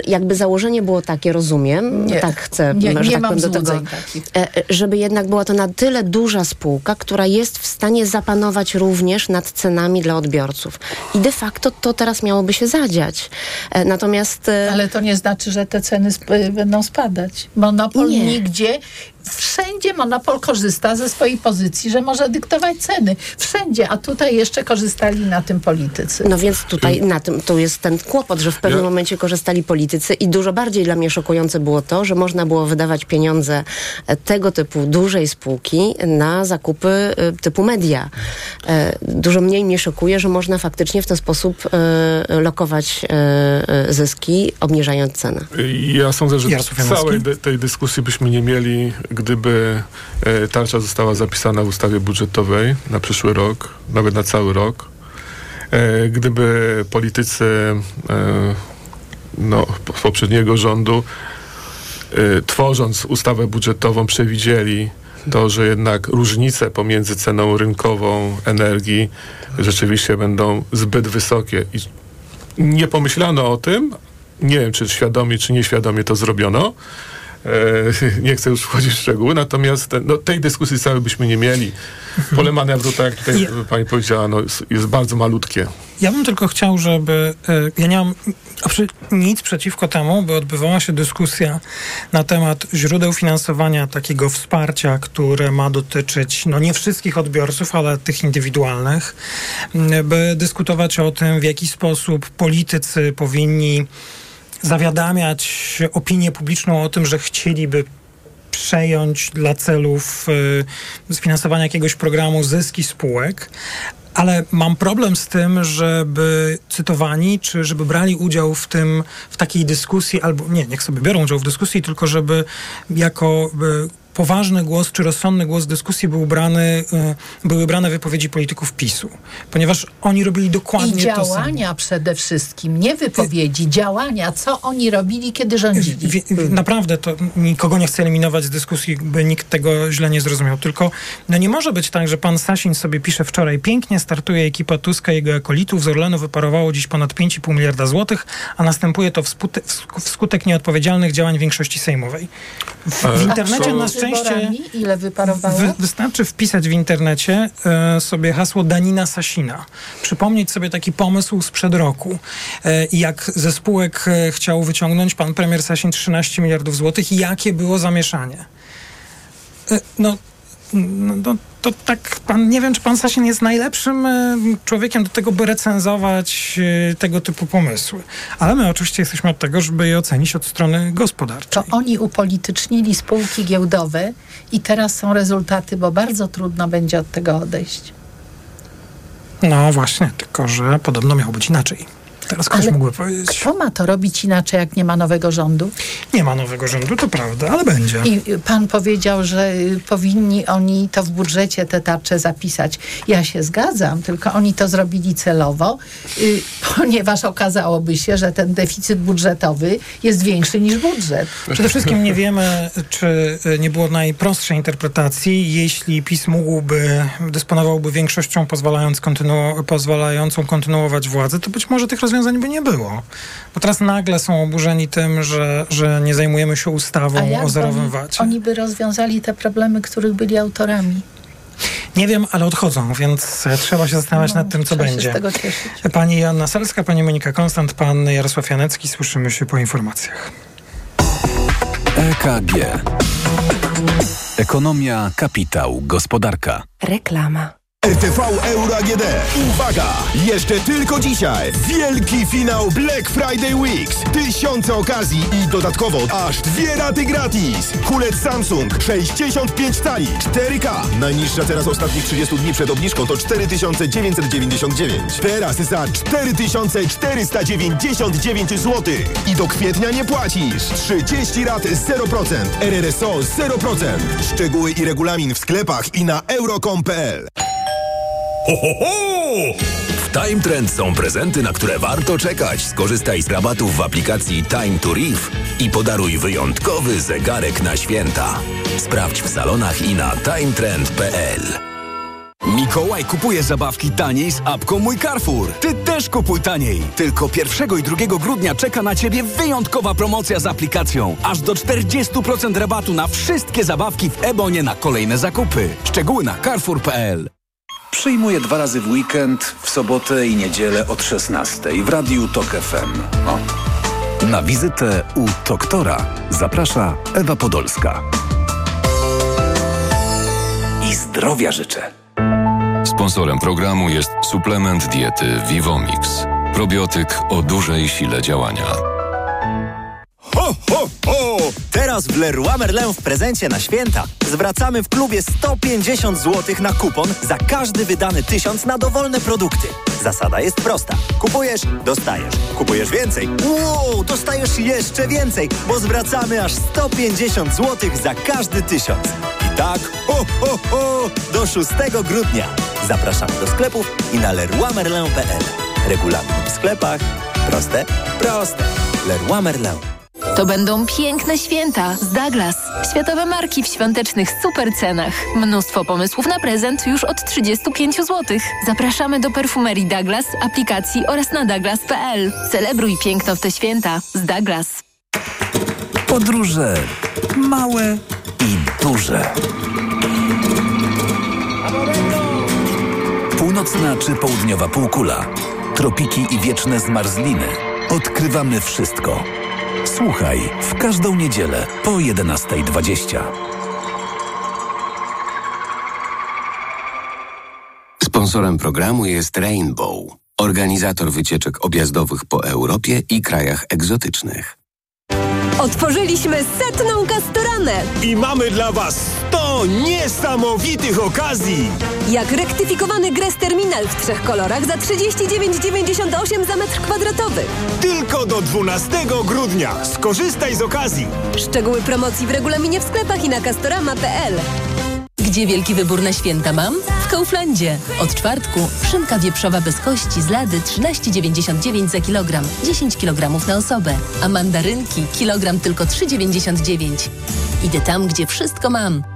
jakby założenie było takie, rozumiem, Nie. tak chcę, Nie- że nie tak mam powiem, do tego, takich. e, żeby jednak była to na tyle duża spółka, która jest w stanie zapanować również nad cenami dla odbiorców. I de facto to teraz miałoby się zadziać. E, Natomiast... e, Ale to nie znaczy, że te ceny sp- będą spadać. Monopol Nie. nigdzie, wszędzie monopol korzysta ze swojej pozycji, że może dyktować ceny. Wszędzie, a tutaj jeszcze korzystali na tym politycy. No więc tutaj na tym to jest ten kłopot, że w pewnym Ja- momencie korzystali politycy i dużo bardziej dla mnie szokujące było to, że można było wydawać pieniądze e, tego typu dużej spółki na zakupy e, typu media. E, Dużo mniej mnie szokuje, że można faktycznie w ten sposób lokować zyski, obniżając cenę. Ja sądzę, że całej tej dyskusji byśmy nie mieli, gdyby e, tarcza została zapisana w ustawie budżetowej na przyszły rok, nawet na cały rok. E, gdyby politycy e, no, po- poprzedniego rządu, tworząc ustawę budżetową, przewidzieli to, że jednak różnice pomiędzy ceną rynkową energii rzeczywiście będą zbyt wysokie i nie pomyślano o tym. Nie wiem, czy świadomie, czy nieświadomie to zrobiono. E, nie chcę już wchodzić w szczegóły, natomiast no, tej dyskusji całej byśmy nie mieli. Pole manewru, tak jak tutaj Ja- pani powiedziała, no, jest, jest bardzo malutkie. Ja bym tylko chciał, żeby. e, Ja nie mam nic przeciwko temu, by odbywała się dyskusja na temat źródeł finansowania takiego wsparcia, które ma dotyczyć no nie wszystkich odbiorców, ale tych indywidualnych, by dyskutować o tym, w jaki sposób politycy powinni zawiadamiać opinię publiczną o tym, że chcieliby przejąć dla celów y, sfinansowania jakiegoś programu zyski spółek. Ale mam problem z tym, żeby cytowani, czy żeby brali udział w tym, w takiej dyskusji, albo nie, niech sobie biorą udział w dyskusji, tylko żeby jako y, poważny głos, czy rozsądny głos dyskusji był brany, y, były brane wypowiedzi polityków PiSu. Ponieważ oni robili dokładnie I to samo. działania przede wszystkim, nie wypowiedzi, działania, co oni robili, kiedy rządzili. Wie- wie- Naprawdę to nikogo nie chcę eliminować z dyskusji, by nikt tego źle nie zrozumiał. Tylko no nie może być tak, że pan Sasin sobie pisze wczoraj pięknie, startuje ekipa Tuska i jego akolitów, z Orlenu wyparowało dziś ponad 5,5 miliarda złotych, a następuje to wskutek, wskutek nieodpowiedzialnych działań większości sejmowej. W, w internecie A Ile wyparowało? Wy, wystarczy wpisać w internecie e, sobie hasło Danina Sasina. Przypomnieć sobie taki pomysł sprzed roku. E, I jak ze spółek e, chciał wyciągnąć pan premier Sasin 13 miliardów złotych, jakie było zamieszanie? E, no, no, no to tak, pan, nie wiem, czy pan Sasin jest najlepszym e, człowiekiem do tego, by recenzować e, tego typu pomysły. Ale my oczywiście jesteśmy od tego, żeby je ocenić od strony gospodarczej. To oni upolitycznili spółki giełdowe i teraz są rezultaty, bo bardzo trudno będzie od tego odejść. No właśnie, tylko że podobno miało być inaczej. Teraz ktoś mógłby powiedzieć. Kto ma to robić inaczej, jak nie ma nowego rządu? Nie ma nowego rządu, to prawda, ale będzie. I y, pan powiedział, że y, powinni oni to w budżecie te tarcze zapisać. Ja się zgadzam, tylko oni to zrobili celowo, y, ponieważ okazałoby się, że ten deficyt budżetowy jest większy niż budżet. Przede wszystkim nie wiemy, czy y, nie było najprostszej interpretacji, jeśli PiS mógłby, dysponowałby większością pozwalając kontynu- pozwalającą kontynuować władzę, to być może tych rozwiązań by nie było. Bo teraz nagle są oburzeni tym, że, że nie zajmujemy się ustawą o zerowym oni, VAT-cie. oni by rozwiązali te problemy, których byli autorami? Nie wiem, ale odchodzą, więc trzeba się zastanawiać No, nad tym, co będzie. z tego cieszyć. Pani Joanna Selska, pani Monika Konstant, pan Jarosław Janecki. Słyszymy się po informacjach. EKG. Ekonomia, kapitał, gospodarka. Reklama. RTV Euro AGD. Uwaga! Jeszcze tylko dzisiaj wielki finał Black Friday Weeks. Tysiące okazji i dodatkowo aż dwie raty gratis. Kulec Samsung 65 cali 4K. Najniższa teraz ostatnich 30 dni przed obniżką to 4999. Teraz za 4499 zł. I do kwietnia nie płacisz. 30 rat 0%. RRSO 0%. Szczegóły i regulamin w sklepach i na euro.com.pl. Ho, ho, ho! W Time Trend są prezenty, na które warto czekać. Skorzystaj z rabatów w aplikacji Time to Reef i podaruj wyjątkowy zegarek na święta. Sprawdź w salonach i na timetrend.pl. Mikołaj kupuje zabawki taniej z apką Mój Carrefour. Ty też kupuj taniej. Tylko 1 i 2 grudnia czeka na Ciebie wyjątkowa promocja z aplikacją. Aż do 40% rabatu na wszystkie zabawki w Ebonie na kolejne zakupy. Szczegóły na carrefour.pl Przyjmuję dwa razy w weekend, w sobotę i niedzielę od 16 w Radiu Tok FM. O. Na wizytę u doktora zaprasza Ewa Podolska. I zdrowia życzę. Sponsorem programu jest suplement diety Vivomix. Probiotyk o dużej sile działania. Teraz w Leroy Merlin w prezencie na święta zwracamy w klubie 150 zł na kupon za każdy wydany tysiąc na dowolne produkty. Zasada jest prosta. Kupujesz, dostajesz. Kupujesz więcej. Wow, dostajesz jeszcze więcej, bo zwracamy aż 150 zł za każdy tysiąc. I tak, ho, ho, ho, do 6 grudnia. Zapraszamy do sklepów i na leroymerlin.pl. Regulamin w sklepach. Proste? Proste. Leroy Merlin. To będą piękne święta z Douglas. Światowe marki w świątecznych super cenach. Mnóstwo pomysłów na prezent już od 35 zł. Zapraszamy do perfumerii Douglas, aplikacji oraz na douglas.pl. Celebruj piękno w te święta z Douglas. Podróże małe i duże. Północna czy południowa półkula. Tropiki i wieczne zmarzliny. Odkrywamy wszystko. Słuchaj w każdą niedzielę po 11.20. Sponsorem programu jest Rainbow, organizator wycieczek objazdowych po Europie i krajach egzotycznych. Otworzyliśmy setną kastoranę! I mamy dla Was 100 niesamowitych okazji! Jak rektyfikowany Gres Terminal w trzech kolorach za 39,98 za metr kwadratowy. Tylko do 12 grudnia. Skorzystaj z okazji. Szczegóły promocji w regulaminie w sklepach i na castorama.pl. Gdzie wielki wybór na święta mam? W Kauflandzie. Od czwartku szynka wieprzowa bez kości z lady 13,99 za kilogram, 10 kg na osobę, a mandarynki kilogram tylko 3,99. Idę tam, gdzie wszystko mam.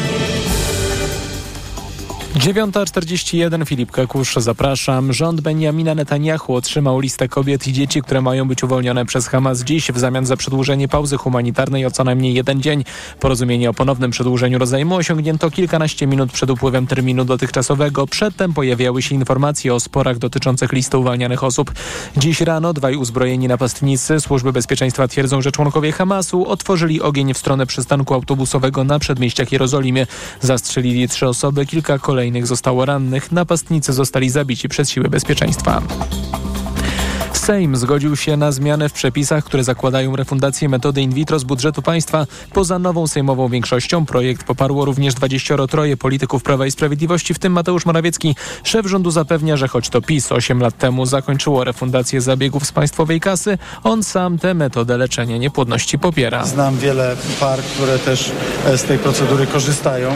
9.41 Filip Kekusz, zapraszam. Rząd Benjamina Netanyahu otrzymał listę kobiet i dzieci, które mają być uwolnione przez Hamas dziś w zamian za przedłużenie pauzy humanitarnej o co najmniej jeden dzień. Porozumienie o ponownym przedłużeniu rozejmu osiągnięto kilkanaście minut przed upływem terminu dotychczasowego. Przedtem pojawiały się informacje o sporach dotyczących listy uwalnianych osób. Dziś rano dwaj uzbrojeni napastnicy służby bezpieczeństwa twierdzą, że członkowie Hamasu otworzyli ogień w stronę przystanku autobusowego na przedmieściach Jerozolimie. Zastrzelili trzy osoby, kilka kolejnych kolejnych zostało rannych. Napastnicy zostali zabici przez siły bezpieczeństwa. Sejm zgodził się na zmiany w przepisach, które zakładają refundację metody in vitro z budżetu państwa. Poza nową sejmową większością projekt poparło również 23 polityków Prawa i Sprawiedliwości, w tym Mateusz Morawiecki. Szef rządu zapewnia, że choć to PiS 8 lat temu zakończyło refundację zabiegów z państwowej kasy, on sam tę metodę leczenia niepłodności popiera. Znam wiele par, które też z tej procedury korzystają.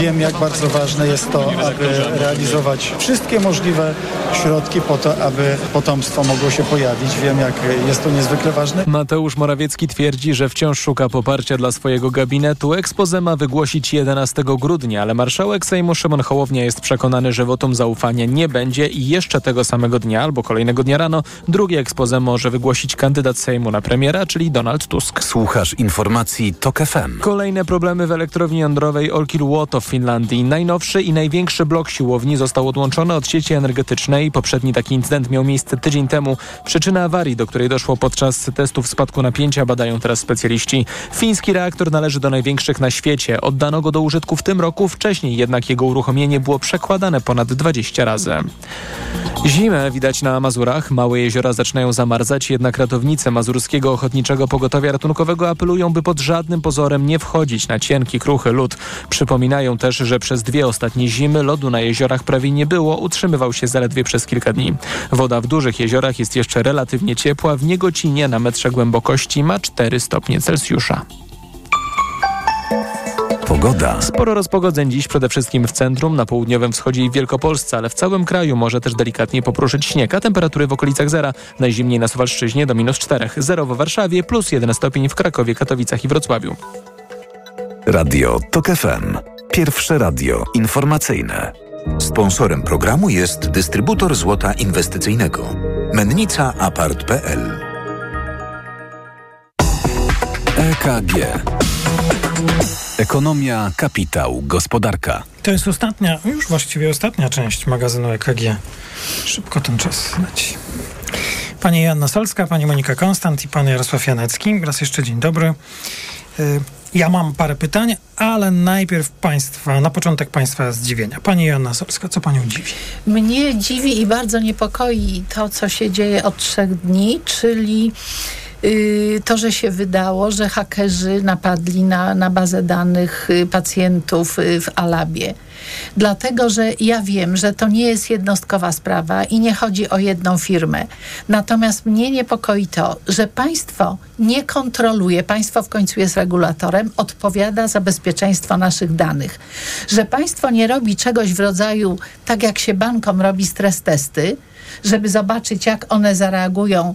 Wiem, jak bardzo ważne jest to, aby realizować wszystkie możliwe środki po to, aby potomstwo mogło się pojawić. Wiem, jak jest to niezwykle ważne. Mateusz Morawiecki twierdzi, że wciąż szuka poparcia dla swojego gabinetu. Ekspoze ma wygłosić 11 grudnia, ale marszałek Sejmu Szymon Hołownia jest przekonany, że wotum zaufania nie będzie i jeszcze tego samego dnia albo kolejnego dnia rano drugie ekspoze może wygłosić kandydat Sejmu na premiera, czyli Donald Tusk. Słuchasz informacji TOK FM. Kolejne problemy w elektrowni jądrowej Olkiluoto w Finlandii. Najnowszy i największy blok siłowni został odłączony od sieci energetycznej. Poprzedni taki incydent miał miejsce tydzień temu. Przyczynę awarii, do której doszło podczas testów spadku napięcia badają teraz specjaliści. Fiński reaktor należy do największych na świecie. Oddano go do użytku w tym roku, wcześniej jednak jego uruchomienie było przekładane ponad 20 razy. Zimę widać na Mazurach. Małe jeziora zaczynają zamarzać, jednak ratownicy Mazurskiego Ochotniczego Pogotowia Ratunkowego apelują, by pod żadnym pozorem nie wchodzić na cienki, kruchy lód. Przypominają też, że przez dwie ostatnie zimy lodu na jeziorach prawie nie było, utrzymywał się zaledwie przez kilka dni. Woda w dużych jeziorach jest jeszcze relatywnie ciepła, w Niegocinie na metrze głębokości ma 4 stopnie Celsjusza. Pogoda. Sporo rozpogodzeń dziś przede wszystkim w centrum, na południowym wschodzie i Wielkopolsce, ale w całym kraju może też delikatnie popruszyć śnieg, a temperatury w okolicach zera. Najzimniej na Suwalszczyźnie do minus 4, zero w Warszawie, plus 1 stopień w Krakowie, Katowicach i Wrocławiu. Radio TOK FM. Pierwsze radio informacyjne. Sponsorem programu jest dystrybutor złota inwestycyjnego. Mennica Apart.pl EKG. Ekonomia, kapitał, gospodarka. To jest ostatnia, już właściwie ostatnia część magazynu EKG. Szybko ten czas leci. Pani Joanna Solska, pani Monika Konstant i pan Jarosław Janecki. Raz jeszcze dzień dobry. Ja mam parę pytań, ale najpierw państwa, na początek państwa zdziwienia. Pani Joanna Solska, co panią dziwi? Mnie dziwi i bardzo niepokoi to, co się dzieje od trzech dni, czyli y, to, że się wydało, że hakerzy napadli na, na bazę danych y, pacjentów y, w Alabie. Dlatego, że ja wiem, że to nie jest jednostkowa sprawa i nie chodzi o jedną firmę. Natomiast mnie niepokoi to, że państwo nie kontroluje, państwo w końcu jest regulatorem, odpowiada za bezpieczeństwo naszych danych. Że państwo nie robi czegoś w rodzaju, tak jak się bankom robi stres testy, żeby zobaczyć, jak one zareagują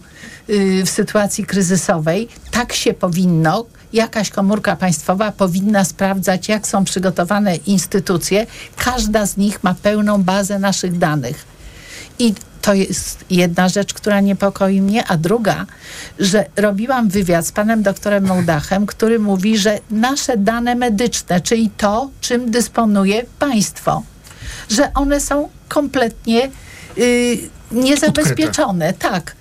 y, w sytuacji kryzysowej. Tak się powinno. Jakaś komórka państwowa powinna sprawdzać, jak są przygotowane instytucje. Każda z nich ma pełną bazę naszych danych. I to jest jedna rzecz, która niepokoi mnie, a druga, że robiłam wywiad z panem doktorem Mołdachem, który mówi, że nasze dane medyczne, czyli to, czym dysponuje państwo, że one są kompletnie y, niezabezpieczone. Tak.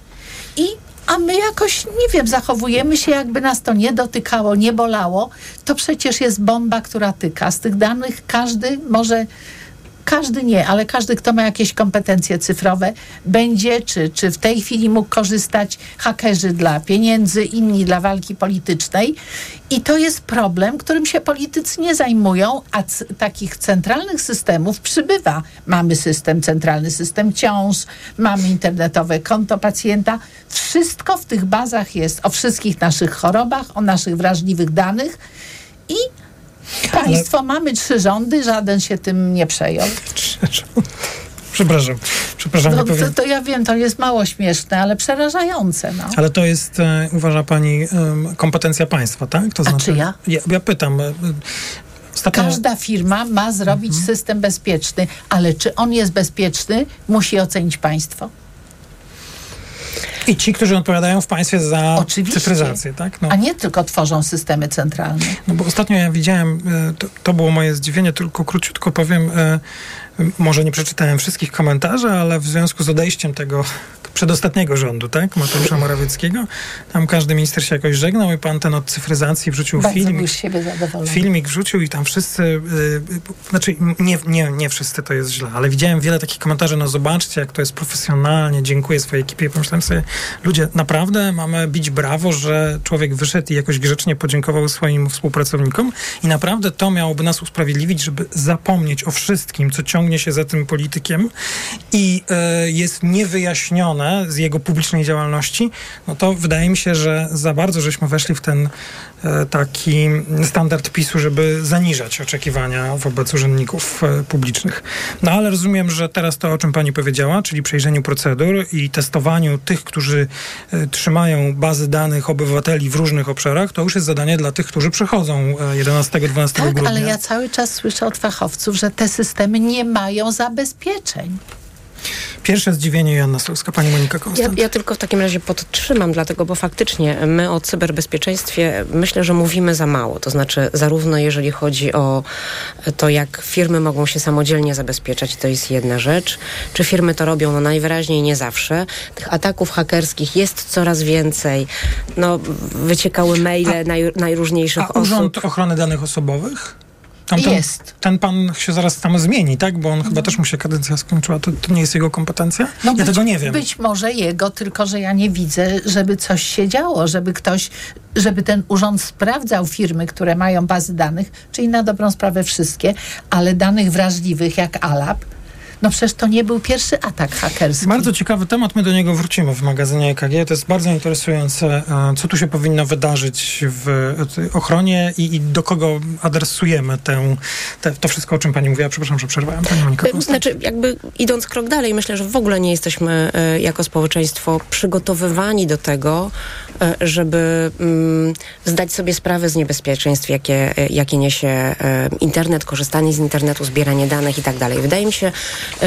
I a my jakoś, nie wiem, zachowujemy się, jakby nas to nie dotykało, nie bolało. To przecież jest bomba, która tyka. Z tych danych każdy może każdy nie, ale każdy, kto ma jakieś kompetencje cyfrowe, będzie, czy, czy w tej chwili mógł korzystać hakerzy dla pieniędzy, inni dla walki politycznej. I to jest problem, którym się politycy nie zajmują, a takich centralnych systemów przybywa. Mamy system, centralny system ciąż, mamy internetowe konto pacjenta. Wszystko w tych bazach jest o wszystkich naszych chorobach, o naszych wrażliwych danych i Państwo, mamy trzy rządy, żaden się tym nie przejął. Przepraszam, przepraszam, No, to, to ja wiem, to jest mało śmieszne, ale przerażające. No. Ale to jest, e, uważa pani, kompetencja państwa, tak? To A czyja? Ja, ja pytam. e, e, Ostatnio... Każda firma ma zrobić Mhm. system bezpieczny, ale czy on jest bezpieczny, musi ocenić państwo. I ci, którzy odpowiadają w państwie za Oczywiście. cyfryzację, tak? No. A nie tylko tworzą systemy centralne. No bo ostatnio ja widziałem, e, to, to było moje zdziwienie, tylko króciutko powiem, e, może nie przeczytałem wszystkich komentarzy, ale w związku z odejściem tego przedostatniego rządu, tak, Mateusza Morawieckiego, tam każdy minister się jakoś żegnał i pan ten od cyfryzacji wrzucił Bardzo film. był z siebie zadowolony. Filmik wrzucił i tam wszyscy, y, y, znaczy nie, nie, nie wszyscy to jest źle, ale widziałem wiele takich komentarzy, no zobaczcie jak to jest profesjonalnie, dziękuję swojej ekipie i pomyślałem sobie, ludzie, naprawdę mamy bić brawo, że człowiek wyszedł i jakoś grzecznie podziękował swoim współpracownikom i naprawdę to miałoby nas usprawiedliwić, żeby zapomnieć o wszystkim, co ciągnie się za tym politykiem i y, jest niewyjaśnione z jego publicznej działalności, no to wydaje mi się, że za bardzo żeśmy weszli w ten e, taki standard PiSu, żeby zaniżać oczekiwania wobec urzędników e, publicznych. No ale rozumiem, że teraz to, o czym pani powiedziała, czyli przejrzeniu procedur i testowaniu tych, którzy e, trzymają bazy danych obywateli w różnych obszarach, to już jest zadanie dla tych, którzy przychodzą e, 11-12 Tak, grudnia. ale ja cały czas słyszę od fachowców, że te systemy nie mają zabezpieczeń. Pierwsze zdziwienie Joanna Solska, pani Monika Ja, Konstant. ja tylko w takim razie podtrzymam, dlatego, bo faktycznie my o cyberbezpieczeństwie myślę, że mówimy za mało. To znaczy, zarówno jeżeli chodzi o to, jak firmy mogą się samodzielnie zabezpieczać, to jest jedna rzecz. Czy firmy to robią? No najwyraźniej nie zawsze. Tych ataków hakerskich jest coraz więcej. No, wyciekały maile naj, najróżniejszych A osób. Urząd Ochrony Danych Osobowych? Tam ten, Jest. Ten pan się zaraz tam zmieni, tak? Bo on chyba też mu się kadencja skończyła. To, to nie jest jego kompetencja? ja być, tego nie wiem. Być może jego, tylko że ja nie widzę, żeby coś się działo, żeby ktoś, żeby ten urząd sprawdzał firmy, które mają bazy danych, czyli na dobrą sprawę wszystkie, ale danych wrażliwych jak ALAP, no przecież to nie był pierwszy atak hakerski. Bardzo ciekawy temat, my do niego wrócimy w magazynie EKG. To jest bardzo interesujące, e, co tu się powinno wydarzyć w e, ochronie i, i do kogo adresujemy tę, te, to wszystko, o czym pani mówiła. Przepraszam, że przerwałem. Pani Monika Konstant. Znaczy, jakby idąc krok dalej, myślę, że w ogóle nie jesteśmy jako społeczeństwo przygotowywani do tego, żeby mm, zdać sobie sprawę z niebezpieczeństw, jakie, jakie niesie internet, korzystanie z internetu, zbieranie danych i tak dalej. Wydaje mi się,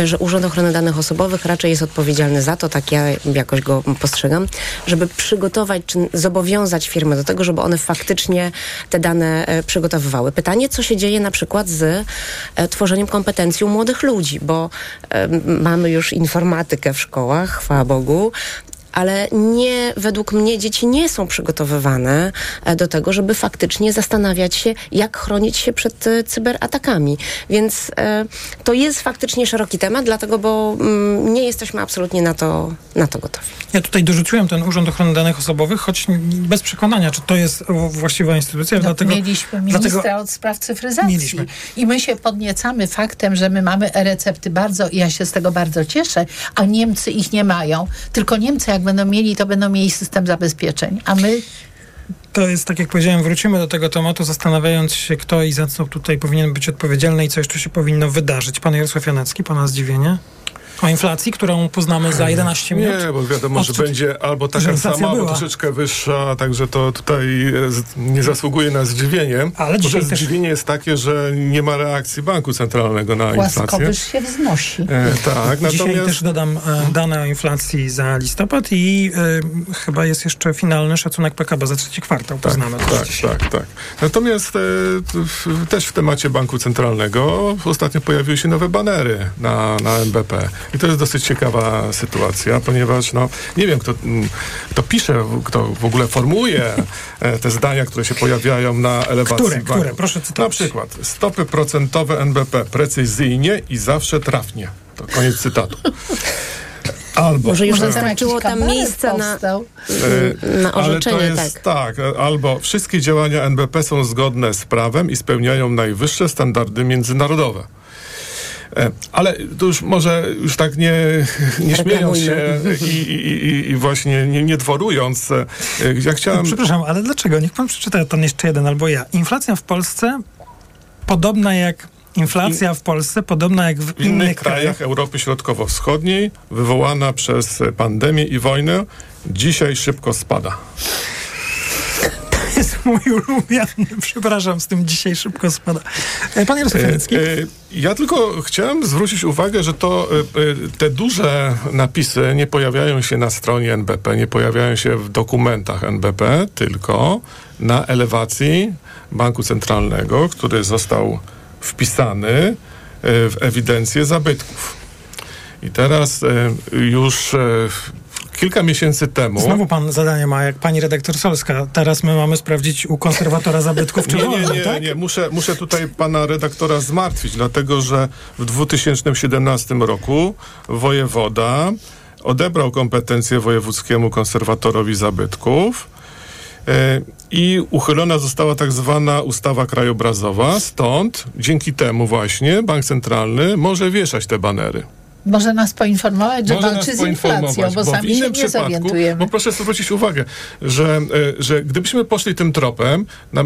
że Urząd Ochrony Danych Osobowych raczej jest odpowiedzialny za to, tak ja jakoś go postrzegam, żeby przygotować czy zobowiązać firmy do tego, żeby one faktycznie te dane e, przygotowywały. Pytanie, co się dzieje na przykład z e, tworzeniem kompetencji u młodych ludzi, bo e, mamy już informatykę w szkołach, chwała Bogu, ale nie, według mnie dzieci nie są przygotowywane e, do tego, żeby faktycznie zastanawiać się, jak chronić się przed e, cyberatakami. Więc e, to jest faktycznie szeroki temat, dlatego, bo mm, nie jesteśmy absolutnie na to, na to gotowi. Ja tutaj dorzuciłem ten Urząd Ochrony Danych Osobowych, choć bez przekonania, czy to jest właściwa instytucja. No, dlatego, mieliśmy ministra dlatego od spraw cyfryzacji. Mieliśmy. I my się podniecamy faktem, że my mamy e-recepty bardzo, i ja się z tego bardzo cieszę, a Niemcy ich nie mają. Tylko Niemcy jak będą mieli, to będą mieli system zabezpieczeń. A my To jest, tak jak powiedziałem, wrócimy do tego tematu, zastanawiając się, kto i za co tutaj powinien być odpowiedzialny i co jeszcze się powinno wydarzyć. Pan Jarosław Janecki, pana zdziwienie? O inflacji, którą poznamy za 11 minut? Nie, bo wiadomo, Od- że będzie albo taka sama, albo troszeczkę wyższa, także to tutaj e, nie zasługuje na zdziwienie. Ale Bo to też- zdziwienie jest takie, że nie ma reakcji banku centralnego na inflację. łaskowyż się wznosi. E, tak, Dzisiaj natomiast... też dodam e, dane o inflacji za listopad i e, chyba jest jeszcze finalny szacunek PKB za trzeci kwartał. Poznamy też Tak, dzisiaj. tak, tak. Natomiast e, w, też w temacie banku centralnego ostatnio pojawiły się nowe banery na, na NBP. I to jest dosyć ciekawa sytuacja, ponieważ no, nie wiem, kto, mm, kto pisze, kto w ogóle formuje e, te zdania, które się pojawiają na elewacji Które, banku. które? Proszę cytować. Na przykład stopy procentowe NBP precyzyjnie i zawsze trafnie. To koniec cytatu. Albo Może już e, wystarczyło tam miejsca na. E, na Ale orzeczenie, to jest tak. tak. e, albo wszystkie działania NBP są zgodne z prawem i spełniają najwyższe standardy międzynarodowe. E, Ale to już może już tak nie, nie śmiejąc się i, i, i, właśnie nie, nie dworując, e, ja chciałem... Przepraszam, ale dlaczego? Niech pan przeczyta ten jeszcze jeden albo ja. Inflacja w Polsce podobna jak inflacja w Polsce, podobna jak w, W innych krajach Europy Środkowo-Wschodniej, wywołana przez pandemię i wojnę, dzisiaj szybko spada. To jest mój ulubiony. Przepraszam, z tym dzisiaj szybko spada. E, Pan Jarosław E, e, Ja tylko chciałem zwrócić uwagę, że to te duże napisy nie pojawiają się na stronie NBP, nie pojawiają się w dokumentach NBP, tylko na elewacji Banku Centralnego, który został wpisany w ewidencję zabytków. I teraz już kilka miesięcy temu. Znowu pan zadanie ma, jak pani redaktor Solska. Teraz my mamy sprawdzić u konserwatora zabytków, czy Nie, nie, nie, tak? nie. Muszę, muszę tutaj pana redaktora zmartwić, dlatego że w 2017 roku wojewoda odebrał kompetencje wojewódzkiemu konserwatorowi zabytków e, i uchylona została tak zwana ustawa krajobrazowa. Stąd dzięki temu właśnie Bank Centralny może wieszać te banery. Może nas poinformować, że Może walczy z inflacją, bo w sami się nie zorientujemy. Bo proszę zwrócić uwagę, że, e, że gdybyśmy poszli tym tropem, na,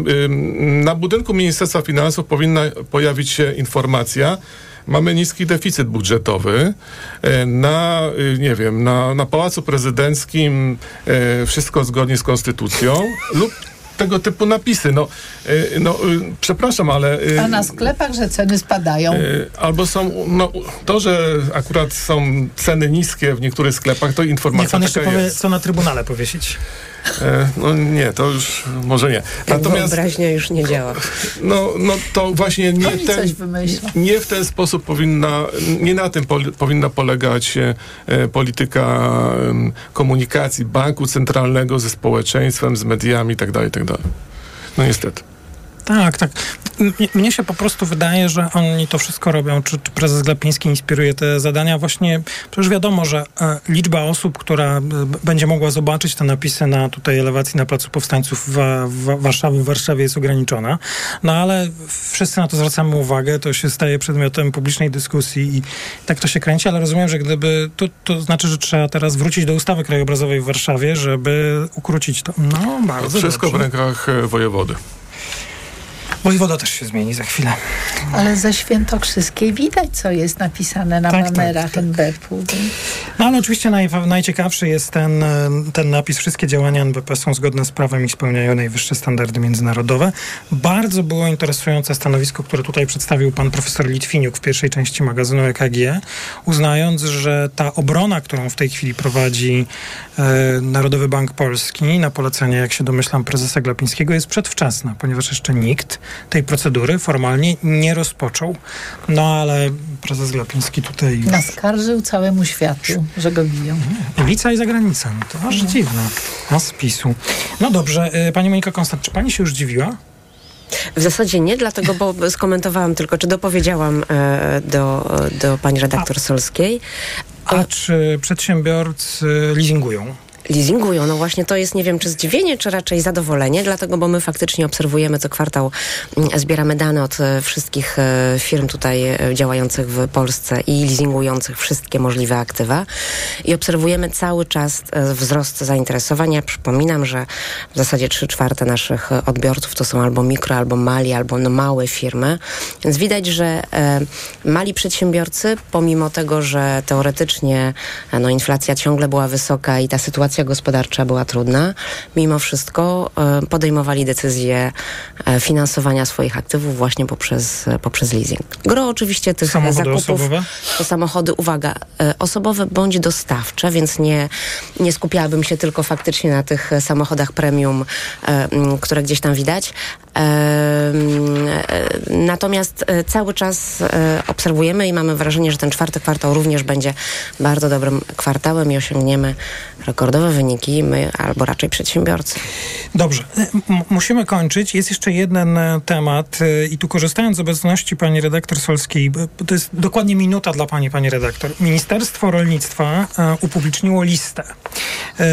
na budynku Ministerstwa Finansów powinna pojawić się informacja, mamy niski deficyt budżetowy. E, Na, y, nie wiem, na, na Pałacu Prezydenckim e, wszystko zgodnie z konstytucją lub tego typu napisy. No, y, no y, przepraszam, ale... y, A na sklepach, że ceny spadają. Albo są, no, to, że akurat są ceny niskie w niektórych sklepach, to Niech informacja pan jeszcze powie, jest. co na Trybunale powiesić. E, No nie, to już może nie. Tak wyobraźnia już nie działa. No, no to właśnie nie, Oni ten, nie w ten sposób powinna, nie na tym pol, powinna polegać e, e, polityka em, komunikacji banku centralnego ze społeczeństwem, z mediami itd. itd. No niestety. Tak, tak. M- Mnie się po prostu wydaje, że oni to wszystko robią, czy, czy prezes Glapiński inspiruje te zadania. Właśnie przecież wiadomo, że e, liczba osób, która e, będzie mogła zobaczyć te napisy na tutaj elewacji na Placu Powstańców w, w Warszawie, w Warszawie jest ograniczona. No ale wszyscy na to zwracamy uwagę, to się staje przedmiotem publicznej dyskusji i tak to się kręci, ale rozumiem, że gdyby, to, to znaczy, że trzeba teraz wrócić do ustawy krajobrazowej w Warszawie, żeby ukrócić to. No, bardzo Wszystko w dobrze. rękach e, wojewody. Wojewoda też się zmieni za chwilę. Ale ze Świętokrzyskiej widać, co jest napisane na Tak, tak, banerach NBP-u. No ale oczywiście naj, najciekawszy jest ten, ten napis. Wszystkie działania NBP są zgodne z prawem i spełniają najwyższe standardy międzynarodowe. Bardzo było interesujące stanowisko, które tutaj przedstawił pan profesor Litwiniuk w pierwszej części magazynu EKG, uznając, że ta obrona, którą w tej chwili prowadzi e, Narodowy Bank Polski na polecenie, jak się domyślam, prezesa Glapińskiego jest przedwczesna, ponieważ jeszcze nikt tej procedury formalnie nie rozpoczął. No ale prezes Glapiński tutaj... Naskarżył całemu światu, że go biją. Ulica i zagranica. No to aż dziwne. A z PiSu. No dobrze, y, pani Monika Konstant, czy pani się już dziwiła? W zasadzie nie, dlatego, bo skomentowałam tylko, czy dopowiedziałam e, do, do pani redaktor Solskiej. A czy przedsiębiorcy leasingują? Leasingują, no właśnie to jest, nie wiem, czy zdziwienie, czy raczej zadowolenie, dlatego, bo my faktycznie obserwujemy co kwartał, mm, zbieramy dane od e, wszystkich e, firm tutaj e, działających w Polsce i leasingujących wszystkie możliwe aktywa i obserwujemy cały czas wzrost zainteresowania. Przypominam, że w zasadzie trzy czwarte naszych odbiorców to są albo mikro, albo mali, albo no małe firmy, więc widać, że mali przedsiębiorcy, pomimo tego, że teoretycznie no, inflacja ciągle była wysoka i ta sytuacja gospodarcza była trudna, mimo wszystko e, podejmowali decyzję e, finansowania swoich aktywów właśnie poprzez, e, poprzez leasing. Gro oczywiście tych Samochody zakupów osobowe? to samochody, uwaga, e, osobowe bądź dostawcze, więc nie, nie skupiałabym się tylko faktycznie na tych samochodach premium, które gdzieś tam widać. Natomiast cały czas obserwujemy i mamy wrażenie, że ten czwarty kwartał również będzie bardzo dobrym kwartałem i osiągniemy rekordowe wyniki my, albo raczej przedsiębiorcy. Dobrze, M- musimy kończyć. Jest jeszcze jeden e, temat e, i tu korzystając z obecności pani redaktor Solskiej, bo to jest dokładnie minuta dla pani, pani redaktor. Ministerstwo Rolnictwa e, upubliczniło listę. E,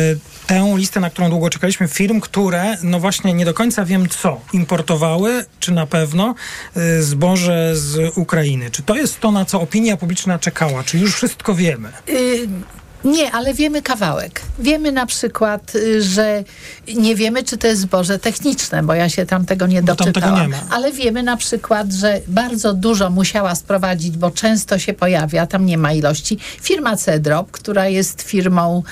Tę listę, na którą długo czekaliśmy, firm, które, no właśnie, nie do końca wiem co, importowały, czy na pewno, e, zboże z Ukrainy. Czy to jest to, na co opinia publiczna czekała? Czy już wszystko wiemy? Y, nie, ale wiemy kawałek. Wiemy na przykład, y, że nie wiemy, czy to jest zboże techniczne, bo ja się tam tego nie tego doczytałam. nie. Ale wiemy na przykład, że bardzo dużo musiała sprowadzić, bo często się pojawia, tam nie ma ilości, firma Cedrop, która jest firmą,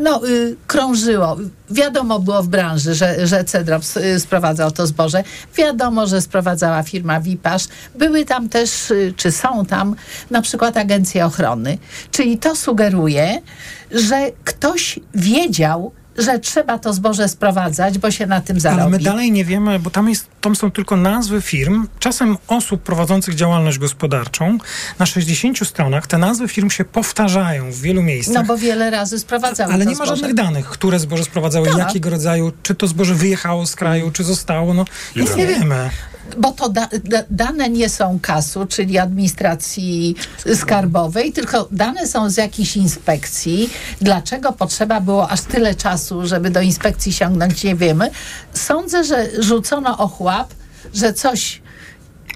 no y, krążyło. Wiadomo było w branży, że, że Cedrop y, sprowadzał to zboże. Wiadomo, że sprowadzała firma Wipasz. Były tam też, y, czy są tam, na przykład agencje ochrony. Czyli to sugeruje, że ktoś wiedział, że trzeba to zboże sprowadzać, bo się na tym zarobi. Ale my dalej nie wiemy, bo tam, jest, tam są tylko nazwy firm, czasem osób prowadzących działalność gospodarczą. Na 60 stronach te nazwy firm się powtarzają w wielu miejscach. No bo wiele razy sprowadzały ale to nie ma zboże. żadnych danych, które zboże sprowadzały, Tak. jakiego rodzaju, czy to zboże wyjechało z kraju, czy zostało. No, nic nie wiemy. Bo to da, da, dane nie są kasu, czyli administracji skarbowej, tylko dane są z jakichś inspekcji. Dlaczego potrzeba było aż tyle czasu, żeby do inspekcji sięgnąć, nie wiemy. Sądzę, że rzucono ochłap, że coś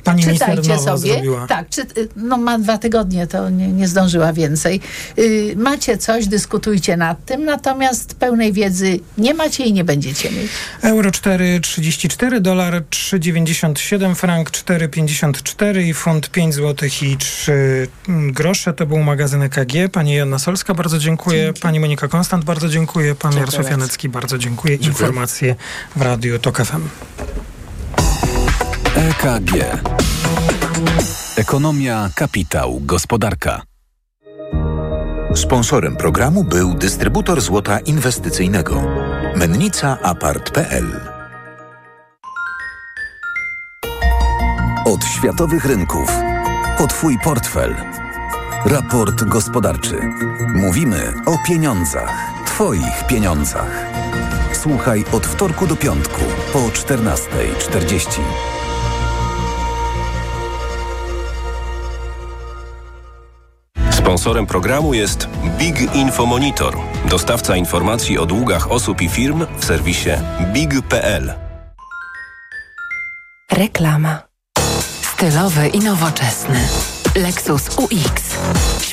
Pani czytajcie sobie. zrobiła. Tak, czy, no ma dwa tygodnie, to nie, nie zdążyła więcej. Y, macie coś, dyskutujcie nad tym, natomiast pełnej wiedzy nie macie i nie będziecie mieć. Euro 4,34, dolar 3,97, frank 4,54 i funt 5 zł i 3 grosze. To był magazyn EKG. Pani Joanna Solska, bardzo dziękuję. Pani Monika Konstant, bardzo dziękuję. Pan Dziękuję Jarosław bardzo. Janecki, bardzo dziękuję. Informacje w Radiu TOK FM. EKG. Ekonomia, kapitał, gospodarka. Sponsorem programu był dystrybutor złota inwestycyjnego. Mennica Apart.pl Od światowych rynków. O Twój portfel. Raport gospodarczy. Mówimy o pieniądzach. Twoich pieniądzach. Słuchaj od wtorku do piątku po 14.40. Sponsorem programu jest Big Info Monitor, dostawca informacji o długach osób i firm w serwisie big.pl. Reklama. Stylowy i nowoczesny. Lexus UX.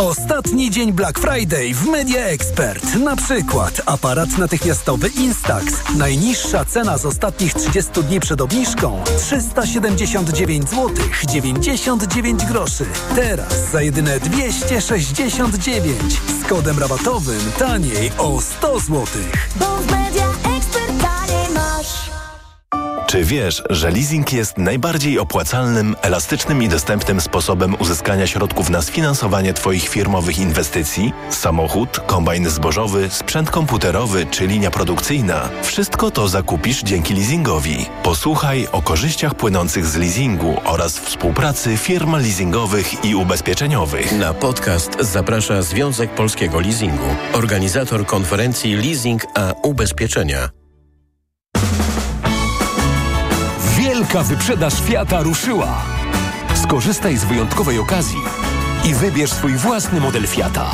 Ostatni dzień Black Friday w Media Expert. Na przykład aparat natychmiastowy Instax. Najniższa cena z ostatnich 30 dni przed obniżką 379 zł 99 groszy. Teraz za jedyne 269 z kodem rabatowym taniej o 100 zł. Czy wiesz, że leasing jest najbardziej opłacalnym, elastycznym i dostępnym sposobem uzyskania środków na sfinansowanie Twoich firmowych inwestycji? Samochód, kombajn zbożowy, sprzęt komputerowy czy linia produkcyjna – wszystko to zakupisz dzięki leasingowi. Posłuchaj o korzyściach płynących z leasingu oraz współpracy firm leasingowych i ubezpieczeniowych. Na podcast zaprasza Związek Polskiego Leasingu, organizator konferencji Leasing a Ubezpieczenia. Wielka wyprzedaż Fiata ruszyła. Skorzystaj z wyjątkowej okazji i wybierz swój własny model Fiata.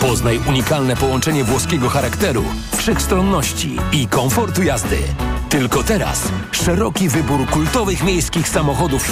Poznaj unikalne połączenie włoskiego charakteru, wszechstronności i komfortu jazdy. Tylko teraz szeroki wybór kultowych miejskich samochodów